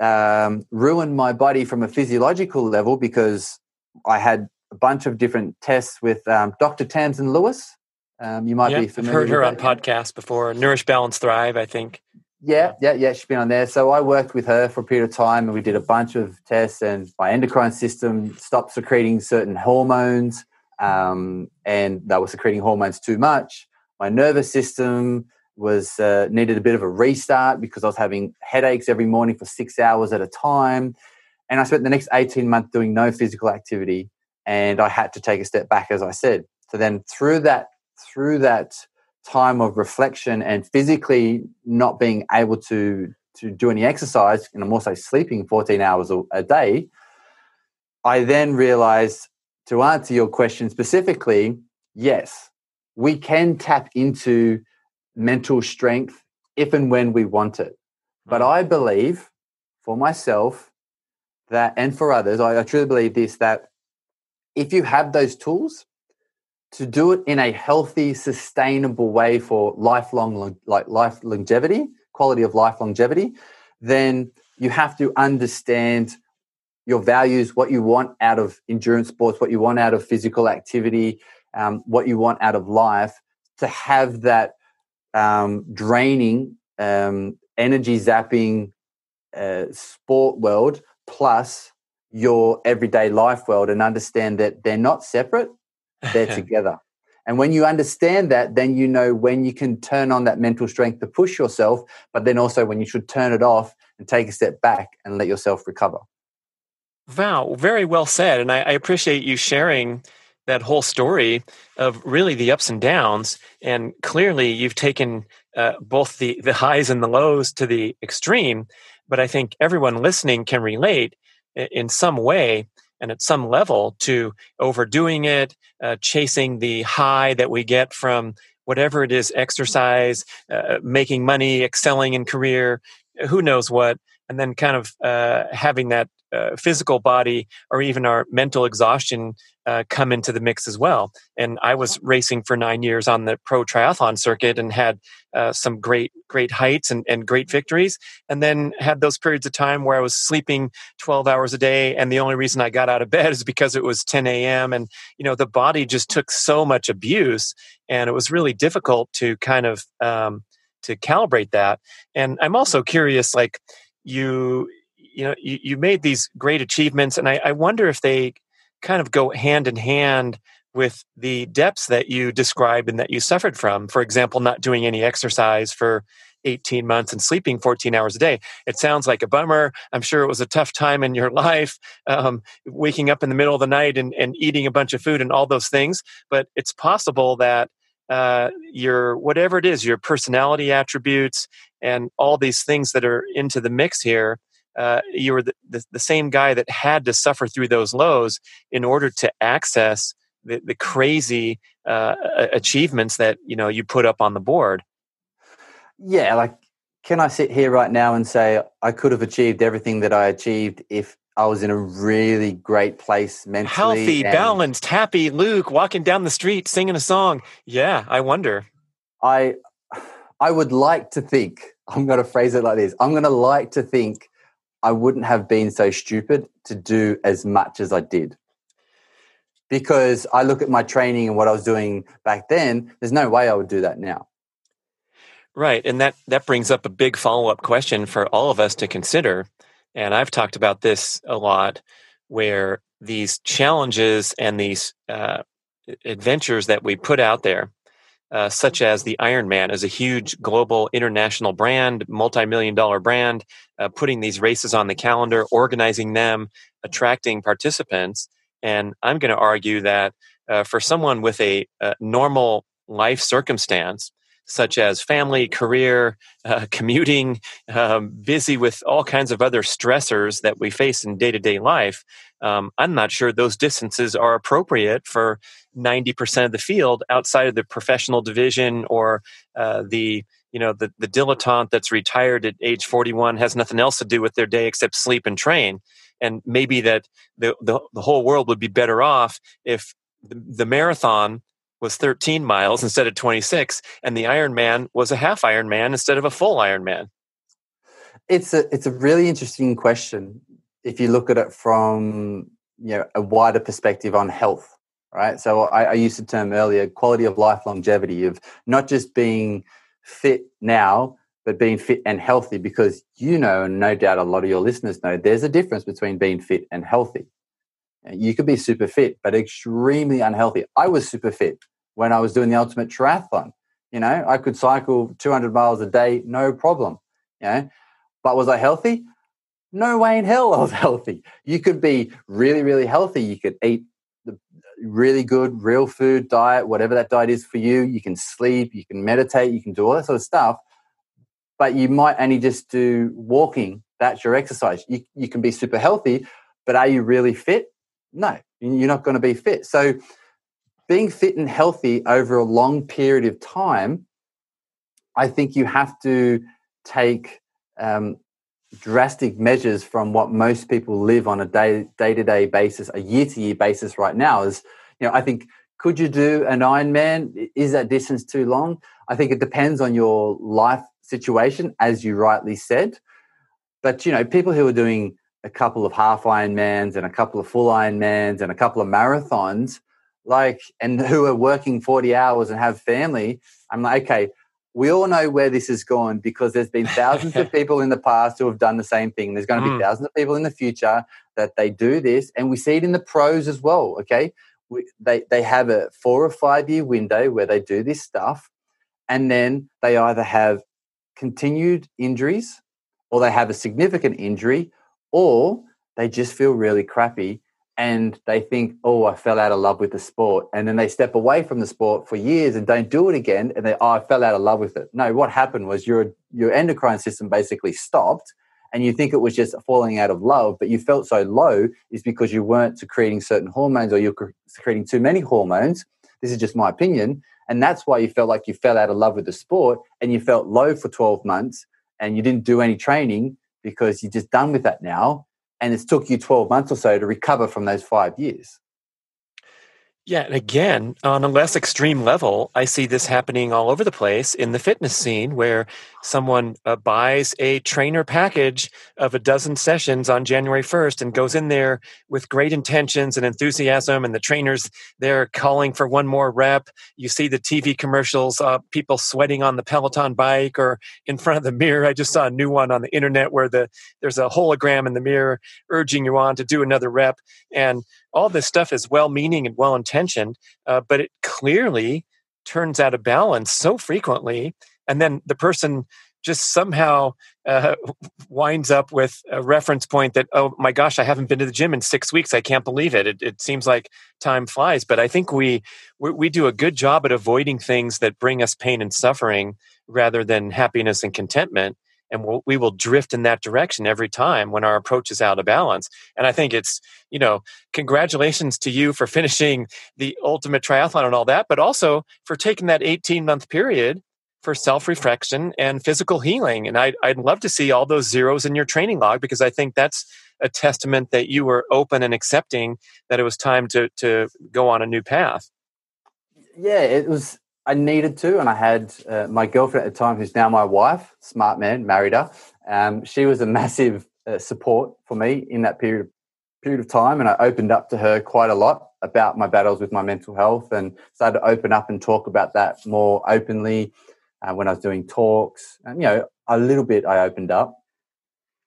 um, ruined my body from a physiological level because I had a bunch of different tests with um, Dr. Tamsin Lewis. Um, you might yeah, be familiar. I've heard her on podcasts before. Nourish, Balance, Thrive. I think. Yeah, yeah, yeah. She's been on there. So I worked with her for a period of time, and we did a bunch of tests. And my endocrine system stopped secreting certain hormones, um, and that was secreting hormones too much. My nervous system was uh, needed a bit of a restart because I was having headaches every morning for six hours at a time. And I spent the next eighteen months doing no physical activity, and I had to take a step back, as I said. So then through that, through that time of reflection and physically not being able to to do any exercise and I'm also sleeping 14 hours a, a day, I then realized to answer your question specifically, yes, we can tap into mental strength if and when we want it. But hmm. I believe for myself that, and for others, I, I truly believe this that if you have those tools, to do it in a healthy, sustainable way for lifelong, like life longevity, quality of life longevity, then you have to understand your values, what you want out of endurance sports, what you want out of physical activity, um, what you want out of life, to have that um, draining, um, energy zapping uh, sport world plus your everyday life world and understand that they're not separate they're together. And when you understand that, then you know when you can turn on that mental strength to push yourself, but then also when you should turn it off and take a step back and let yourself recover. Wow, very well said. And I, I appreciate you sharing that whole story of really the ups and downs. And clearly, you've taken uh, both the, the highs and the lows to the extreme. But I think everyone listening can relate in some way and at some level to overdoing it, uh, chasing the high that we get from whatever it is exercise, uh, making money, excelling in career, who knows what, and then kind of uh, having that uh, physical body or even our mental exhaustion uh, come into the mix as well. And I was racing for nine years on the pro triathlon circuit and had uh, some great, great heights and, and great victories. And then had those periods of time where I was sleeping 12 hours a day. And the only reason I got out of bed is because it was 10 a.m. And, you know, the body just took so much abuse and it was really difficult to kind of, um, to calibrate that. And I'm also curious, like you, you know, you, you made these great achievements and I, I wonder if they kind of go hand in hand with the depths that you described and that you suffered from. For example, not doing any exercise for 18 months and sleeping 14 hours a day. It sounds like a bummer. I'm sure it was a tough time in your life, um, waking up in the middle of the night and, and eating a bunch of food and all those things. But it's possible that uh, your whatever it is, your personality attributes and all these things that are into the mix here uh, you were the, the, the, same guy that had to suffer through those lows in order to access the, the crazy uh, achievements that you know you put up on the board. Yeah like can i sit here right now and say i could have achieved everything that i achieved if i was in a really great place mentally healthy balanced happy luke walking down the street singing a song yeah i wonder i i would like to think i'm going to phrase it like this i'm going to like to think I wouldn't have been so stupid to do as much as I did. Because I look at my training and what I was doing back then, there's no way I would do that now. Right. And that, that brings up a big follow up question for all of us to consider. And I've talked about this a lot where these challenges and these uh, adventures that we put out there uh, such as the Ironman is a huge global international brand, multi-million dollar brand, uh, putting these races on the calendar, organizing them, attracting participants. And I'm going to argue that uh, for someone with a, a, normal life circumstance, such as family, career, uh, commuting, um, busy with all kinds of other stressors that we face in day to day life, um, I'm not sure those distances are appropriate for 90% of the field outside of the professional division or uh, the you know the, the dilettante that's retired at age 41 has nothing else to do with their day except sleep and train. And maybe that the, the, the whole world would be better off if the, the marathon was 13 miles instead of 26 and the ironman was a half ironman instead of a full ironman it's a it's a really interesting question if you look at it from you know a wider perspective on health right? So I, I used the term earlier quality of life longevity of not just being fit now, but being fit and healthy because you know, and no doubt a lot of your listeners know, there's a difference between being fit and healthy. You could be super fit, but extremely unhealthy. I was super fit when I was doing the ultimate triathlon. You know, I could cycle 200 miles a day, no problem. You know, but was I healthy? No way in hell I was healthy. You could be really, really healthy. You could eat the really good real food diet, whatever that diet is for you. You can sleep, you can meditate, you can do all that sort of stuff. But you might only just do walking. That's your exercise. You, you can be super healthy, but are you really fit? No, you're not going to be fit. So, being fit and healthy over a long period of time, I think you have to take um, drastic measures from what most people live on a day day to day basis, a year to year basis right now is, you know, I think could you do an Ironman? Is that distance too long? I think it depends on your life situation, as you rightly said. But you know, people who are doing a couple of half Ironmans and a couple of full Ironmans and a couple of marathons, like, and who are working 40 hours and have family, I'm like, okay, we all know where this is going because there's been thousands of people in the past who have done the same thing. There's going to be mm. thousands of people in the future that they do this, and we see it in the pros as well. Okay, we, they they have a four or five year window where they do this stuff, and then they either have continued injuries, or they have a significant injury, or they just feel really crappy and they think, oh, I fell out of love with the sport. And then they step away from the sport for years and don't do it again. And they, oh, I fell out of love with it. No, what happened was your, your endocrine system basically stopped and you think it was just falling out of love, but you felt so low is because you weren't secreting certain hormones or you're secreting too many hormones. This is just my opinion. And that's why you felt like you fell out of love with the sport and you felt low for 12 months and you didn't do any training because you're just done with that now and it's took you 12 months or so to recover from those five years. Yeah, and again, on a less extreme level, I see this happening all over the place in the fitness scene where someone uh, buys a trainer package of a dozen sessions on January 1st and goes in there with great intentions and enthusiasm, and the trainers they're calling for one more rep. You see the TV commercials, uh, people sweating on the Peloton bike or in front of the mirror. I just saw a new one on the internet where the there's a hologram in the mirror urging you on to do another rep. And all this stuff is well meaning and well intentioned, uh, but it clearly turns out of balance so frequently. And then the person just somehow uh, winds up with a reference point that, oh my gosh, I haven't been to the gym in six weeks. I can't believe it. It, it seems like time flies. But I think we, we, we do a good job at avoiding things that bring us pain and suffering rather than happiness and contentment and we'll, we will drift in that direction every time when our approach is out of balance. And I think it's, you know, congratulations to you for finishing the ultimate triathlon and all that, but also for taking that 18 month period for self reflection and physical healing. And I'd, I'd love to see all those zeros in your training log because I think that's a testament that you were open and accepting that it was time to, to go on a new path. Yeah, it was I needed to, and I had uh, my girlfriend at the time, who's now my wife, smart man, married her. Um, she was a massive uh, support for me in that period period of time, and I opened up to her quite a lot about my battles with my mental health, and started to open up and talk about that more openly uh, when I was doing talks. And you know, a little bit I opened up,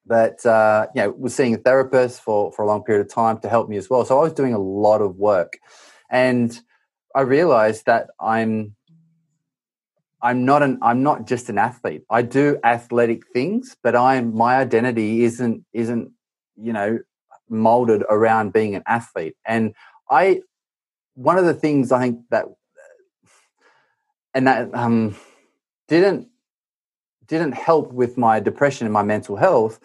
but uh, you know, was seeing a therapist for for a long period of time to help me as well. So I was doing a lot of work, and I realized that I'm I'm not an I'm not just an athlete. I do athletic things, but I'm my identity isn't isn't you know molded around being an athlete. And I one of the things I think that and that um, didn't didn't help with my depression and my mental health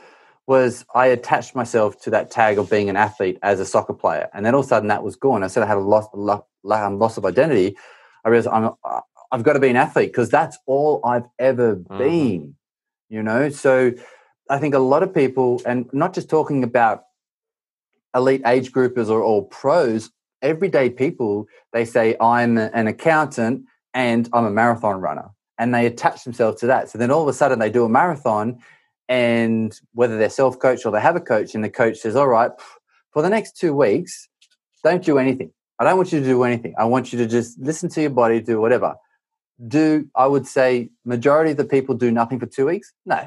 was I attached myself to that tag of being an athlete as a soccer player, and then all of a sudden that was gone. I said I had a loss, loss, um, loss of identity. I realized I'm I've got to be an athlete because that's all I've ever mm-hmm. been, you know? So I think a lot of people, and not just talking about elite age groupers or, or pros, everyday people, they say, I'm an accountant and I'm a marathon runner. And they attach themselves to that. So then all of a sudden they do a marathon, and whether they're self coached or they have a coach, and the coach says, All right, for the next two weeks, don't do anything. I don't want you to do anything. I want you to just listen to your body, do whatever do I would say majority of the people do nothing for two weeks? No.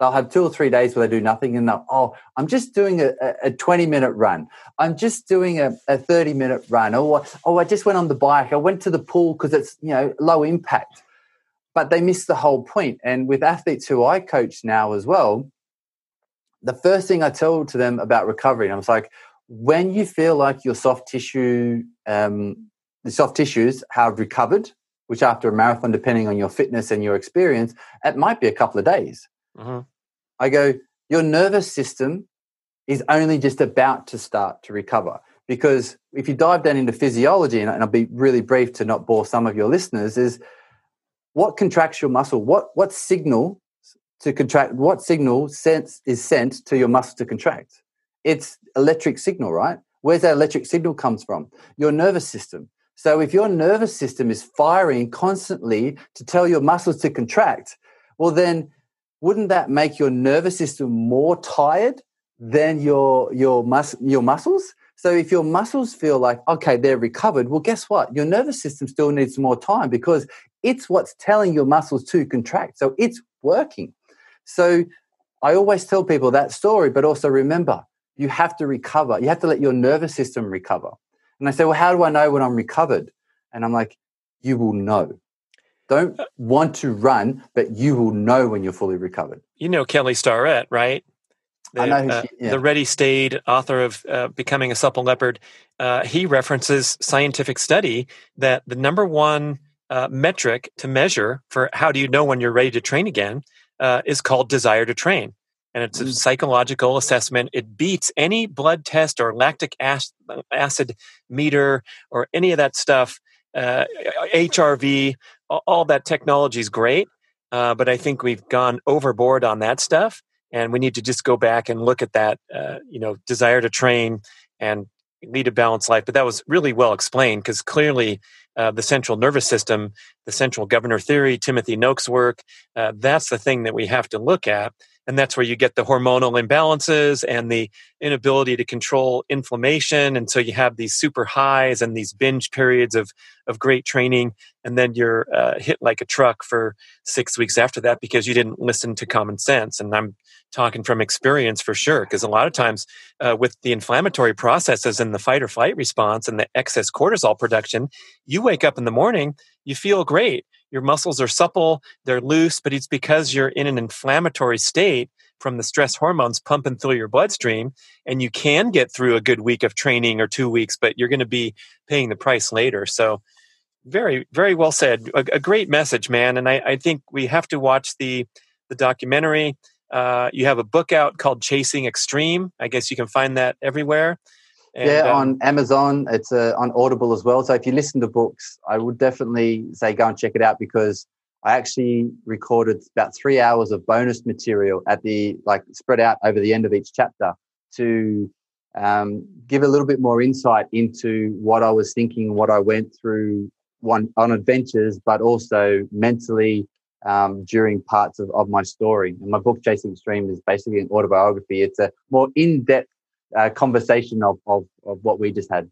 They'll have two or three days where they do nothing and they'll, oh, I'm just doing a, a 20 minute run. I'm just doing a, a 30 minute run. Oh, or, oh, I just went on the bike. I went to the pool because it's, you know, low impact. But they miss the whole point. And with athletes who I coach now as well, the first thing I tell to them about recovery, and I was like, when you feel like your soft tissue, um, the soft tissues have recovered which after a marathon, depending on your fitness and your experience, it might be a couple of days. Mm-hmm. I go, your nervous system is only just about to start to recover. Because if you dive down into physiology, and I'll be really brief to not bore some of your listeners, is what contracts your muscle? What what signal to contract? What signal sense is sent to your muscle to contract? It's electric signal, right? Where's that electric signal comes from? Your nervous system. So if your nervous system is firing constantly to tell your muscles to contract, well, then wouldn't that make your nervous system more tired than your your mus- your muscles? So if your muscles feel like okay, they're recovered, well, guess what? Your nervous system still needs more time because it's what's telling your muscles to contract. So it's working. So I always tell people that story, but also remember, you have to recover. You have to let your nervous system recover. And I say, well, how do I know when I'm recovered? And I'm like, you will know. Don't uh want to run, but you will know when you're fully recovered. You know Kelly Starrett, right? The, I know uh, she, yeah. the Ready State author of uh, Becoming a Supple Leopard. Uh, he references scientific study that the number one uh, metric to measure for how do you know when you're ready to train again uh, is called desire to train and it's a mm. psychological assessment. It beats any blood test or lactic acid meter or any of that stuff. Uh, HRV, all that technology is great, uh, but I think we've gone overboard on that stuff. and we need to just go back and look at that uh, you know desire to train and lead a balanced life but that was really well explained because clearly uh, the central nervous system the central governor theory timothy noakes work uh, that's the thing that we have to look at and that's where you get the hormonal imbalances and the inability to control inflammation and so you have these super highs and these binge periods of of great training and then you're uh, hit like a truck for six weeks after that because you didn't listen to common sense and i'm talking from experience for sure because a lot of times uh, with the inflammatory processes and the fight or flight response and the excess cortisol production you wake up in the morning you feel great your muscles are supple, they're loose, but it's because you're in an inflammatory state from the stress hormones pumping through your bloodstream. And you can get through a good week of training or two weeks, but you're going to be paying the price later. So, very, very well said. A, a great message, man. And I, I, think we have to watch the the documentary. Uh, you have a book out called Chasing Extreme. I guess you can find that everywhere. And, yeah, um, on Amazon. It's uh, on Audible as well. So if you listen to books, I would definitely say go and check it out because I actually recorded about three hours of bonus material at the like spread out over the end of each chapter to um, give a little bit more insight into what I was thinking, what I went through one on adventures, but also mentally um, during parts of, of my story. And my book, Chasing Extreme, is basically an autobiography. It's a more in-depth uh, conversation of, of, of what we just had.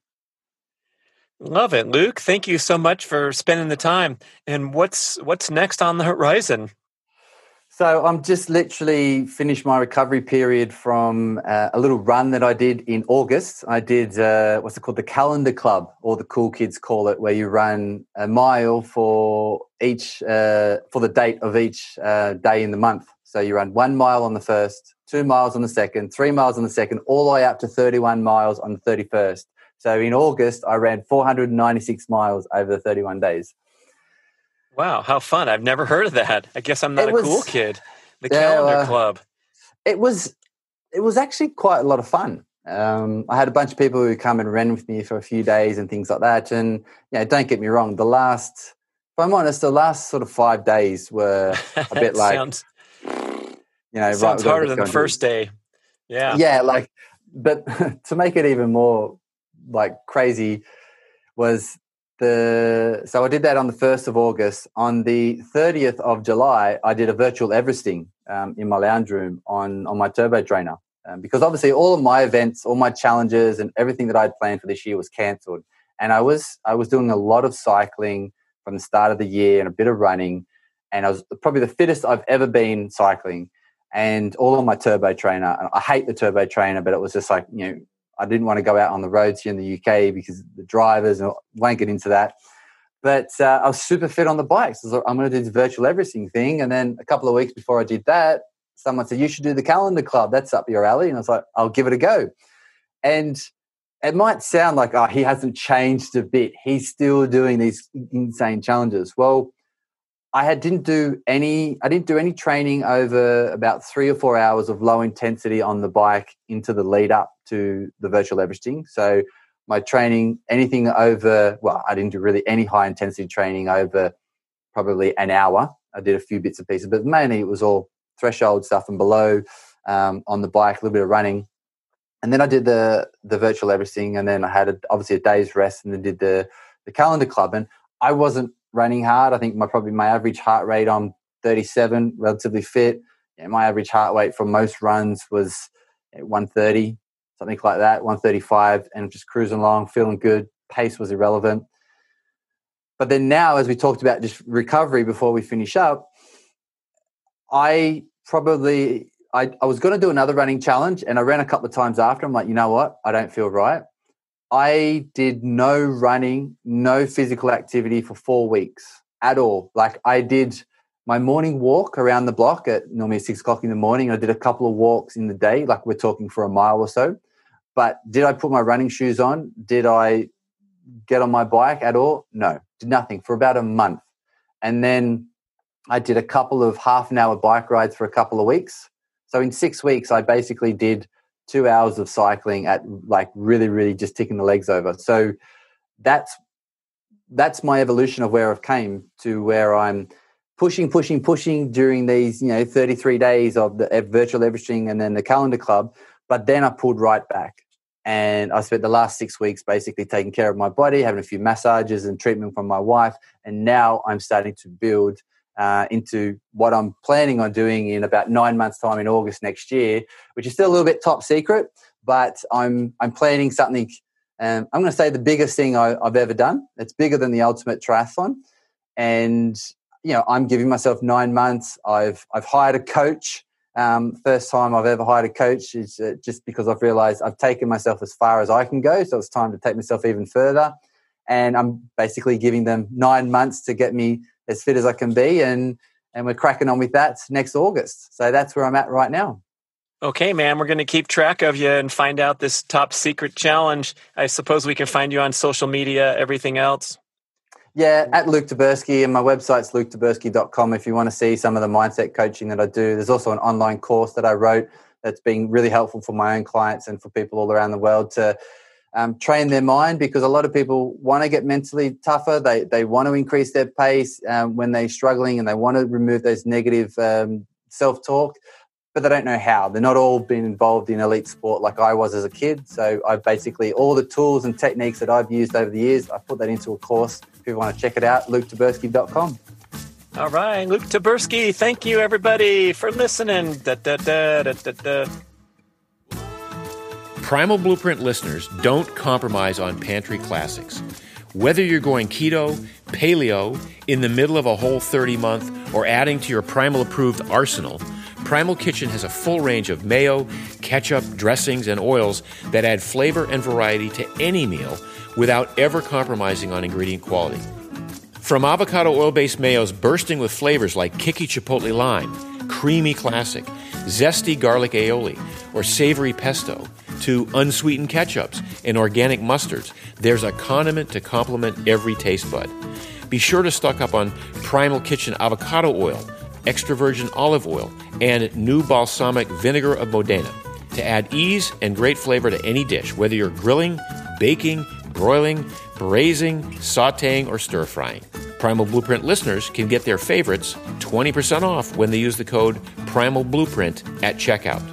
Love it, Luke. Thank you so much for spending the time. And what's what's next on the horizon? So I'm just literally finished my recovery period from uh, a little run that I did in August. I did uh, what's it called, the Calendar Club, or the cool kids call it, where you run a mile for each uh, for the date of each uh, day in the month. So you run one mile on the first, two miles on the second, three miles on the second, all the way up to 31 miles on the 31st. So in August, I ran 496 miles over the 31 days. Wow, how fun. I've never heard of that. I guess I'm not it a cool kid. The yeah, calendar uh, club. It was it was actually quite a lot of fun. Um, I had a bunch of people who come and ran with me for a few days and things like that. And yeah, don't get me wrong, the last if I'm honest, the last sort of five days were a bit like sounds, you know, sounds right, harder than the first day. Yeah, yeah, like, but to make it even more like crazy was the so I did that on the first of August. On the thirtieth of July, I did a virtual Everesting um, in my lounge room on on my turbo trainer um, because obviously all of my events, all my challenges, and everything that I'd planned for this year was cancelled. And I was I was doing a lot of cycling from the start of the year and a bit of running, and I was probably the fittest I've ever been cycling and all on my turbo trainer. I hate the turbo trainer, but it was just like, you know, I didn't want to go out on the roads here in the UK because the drivers, and I won't get into that. But uh, I was super fit on the bikes. So like, I'm going to do the virtual Everesting thing. And then a couple of weeks before I did that, someone said, You should do the calendar club. That's up your alley. And I was like, I'll give it a go. And it might sound like, oh, he hasn't changed a bit. He's still doing these insane challenges. Well, I had didn't do any I didn't do any training over about three or four hours of low intensity on the bike into the lead up to the virtual Everesting. So my training, anything over well, I didn't do really any high intensity training over probably an hour. I did a few bits and pieces, but mainly it was all threshold stuff and below um, on the bike, a little bit of running. And then I did the the virtual Everesting, and then I had a, obviously a day's rest, and then did the the calendar club. And I wasn't running hard. I think my probably my average heart rate on 37, relatively fit. Yeah, my average heart rate for most runs was 130, something like that, 135, and just cruising along, feeling good. Pace was irrelevant. But then now, as we talked about just recovery before we finish up, I probably I, I was going to do another running challenge, and I ran a couple of times after. I'm like, you know what? I don't feel right. I did no running, no physical activity for four weeks at all. Like I did my morning walk around the block at normally six o'clock in the morning. I did a couple of walks in the day, like we're talking for a mile or so. But did I put my running shoes on? Did I get on my bike at all? No, did nothing for about a month. And then I did a couple of half an hour bike rides for a couple of weeks. So in six weeks, I basically did two hours of cycling at like really, really just ticking the legs over. So that's that's my evolution of where I've came to where I'm pushing, pushing, pushing during these, you know, 33 days of the virtual Everesting and then the calendar club. But then I pulled right back. And I spent the last six weeks basically taking care of my body, having a few massages and treatment from my wife. And now I'm starting to build uh, into what I'm planning on doing in about nine months' time in August next year, which is still a little bit top secret. But I'm I'm planning something. Um, I'm going to say the biggest thing I, I've ever done. It's bigger than the ultimate triathlon, and you know I'm giving myself nine months. I've I've hired a coach. Um, first time I've ever hired a coach is uh, just because I've realized I've taken myself as far as I can go. So it's time to take myself even further. And I'm basically giving them nine months to get me as fit as I can be. And, and we're cracking on with that next August. So that's where I'm at right now. Okay, man, we're going to keep track of you and find out this top secret challenge. I suppose we can find you on social media, everything else. Yeah, at Luke Tyburski, and my website's luketyburski.com if you want to see some of the mindset coaching that I do. There's also an online course that I wrote that's been really helpful for my own clients and for people all around the world to um, train their mind because a lot of people want to get mentally tougher. They, they want to increase their pace um, when they're struggling and they want to remove those negative um, self talk but they don't know how. They're not all been involved in elite sport like I was as a kid. So I basically all the tools and techniques that I've used over the years, I put that into a course. If you want to check it out, luketyburski.com. All right, Luke Tyburski. Thank you, everybody, for listening. Da, da, da, Primal Blueprint listeners don't compromise on pantry classics. Whether you're going keto, paleo, in the middle of a whole 30 month, or adding to your Primal approved arsenal, Primal Kitchen has a full range of mayo, ketchup, dressings, and oils that add flavor and variety to any meal without ever compromising on ingredient quality. From avocado oil based mayos bursting with flavors like kicky chipotle lime, creamy classic, zesty garlic aioli, or savory pesto, to unsweetened ketchups and organic mustards, there's a condiment to complement every taste bud. Be sure to stock up on Primal Kitchen avocado oil extra virgin olive oil, and new balsamic vinegar of Modena to add ease and great flavor to any dish, whether you're grilling, baking, broiling, braising, sauteing, or stir frying. Primal Blueprint listeners can get their favorites 20% off when they use the code Primal Blueprint at checkout.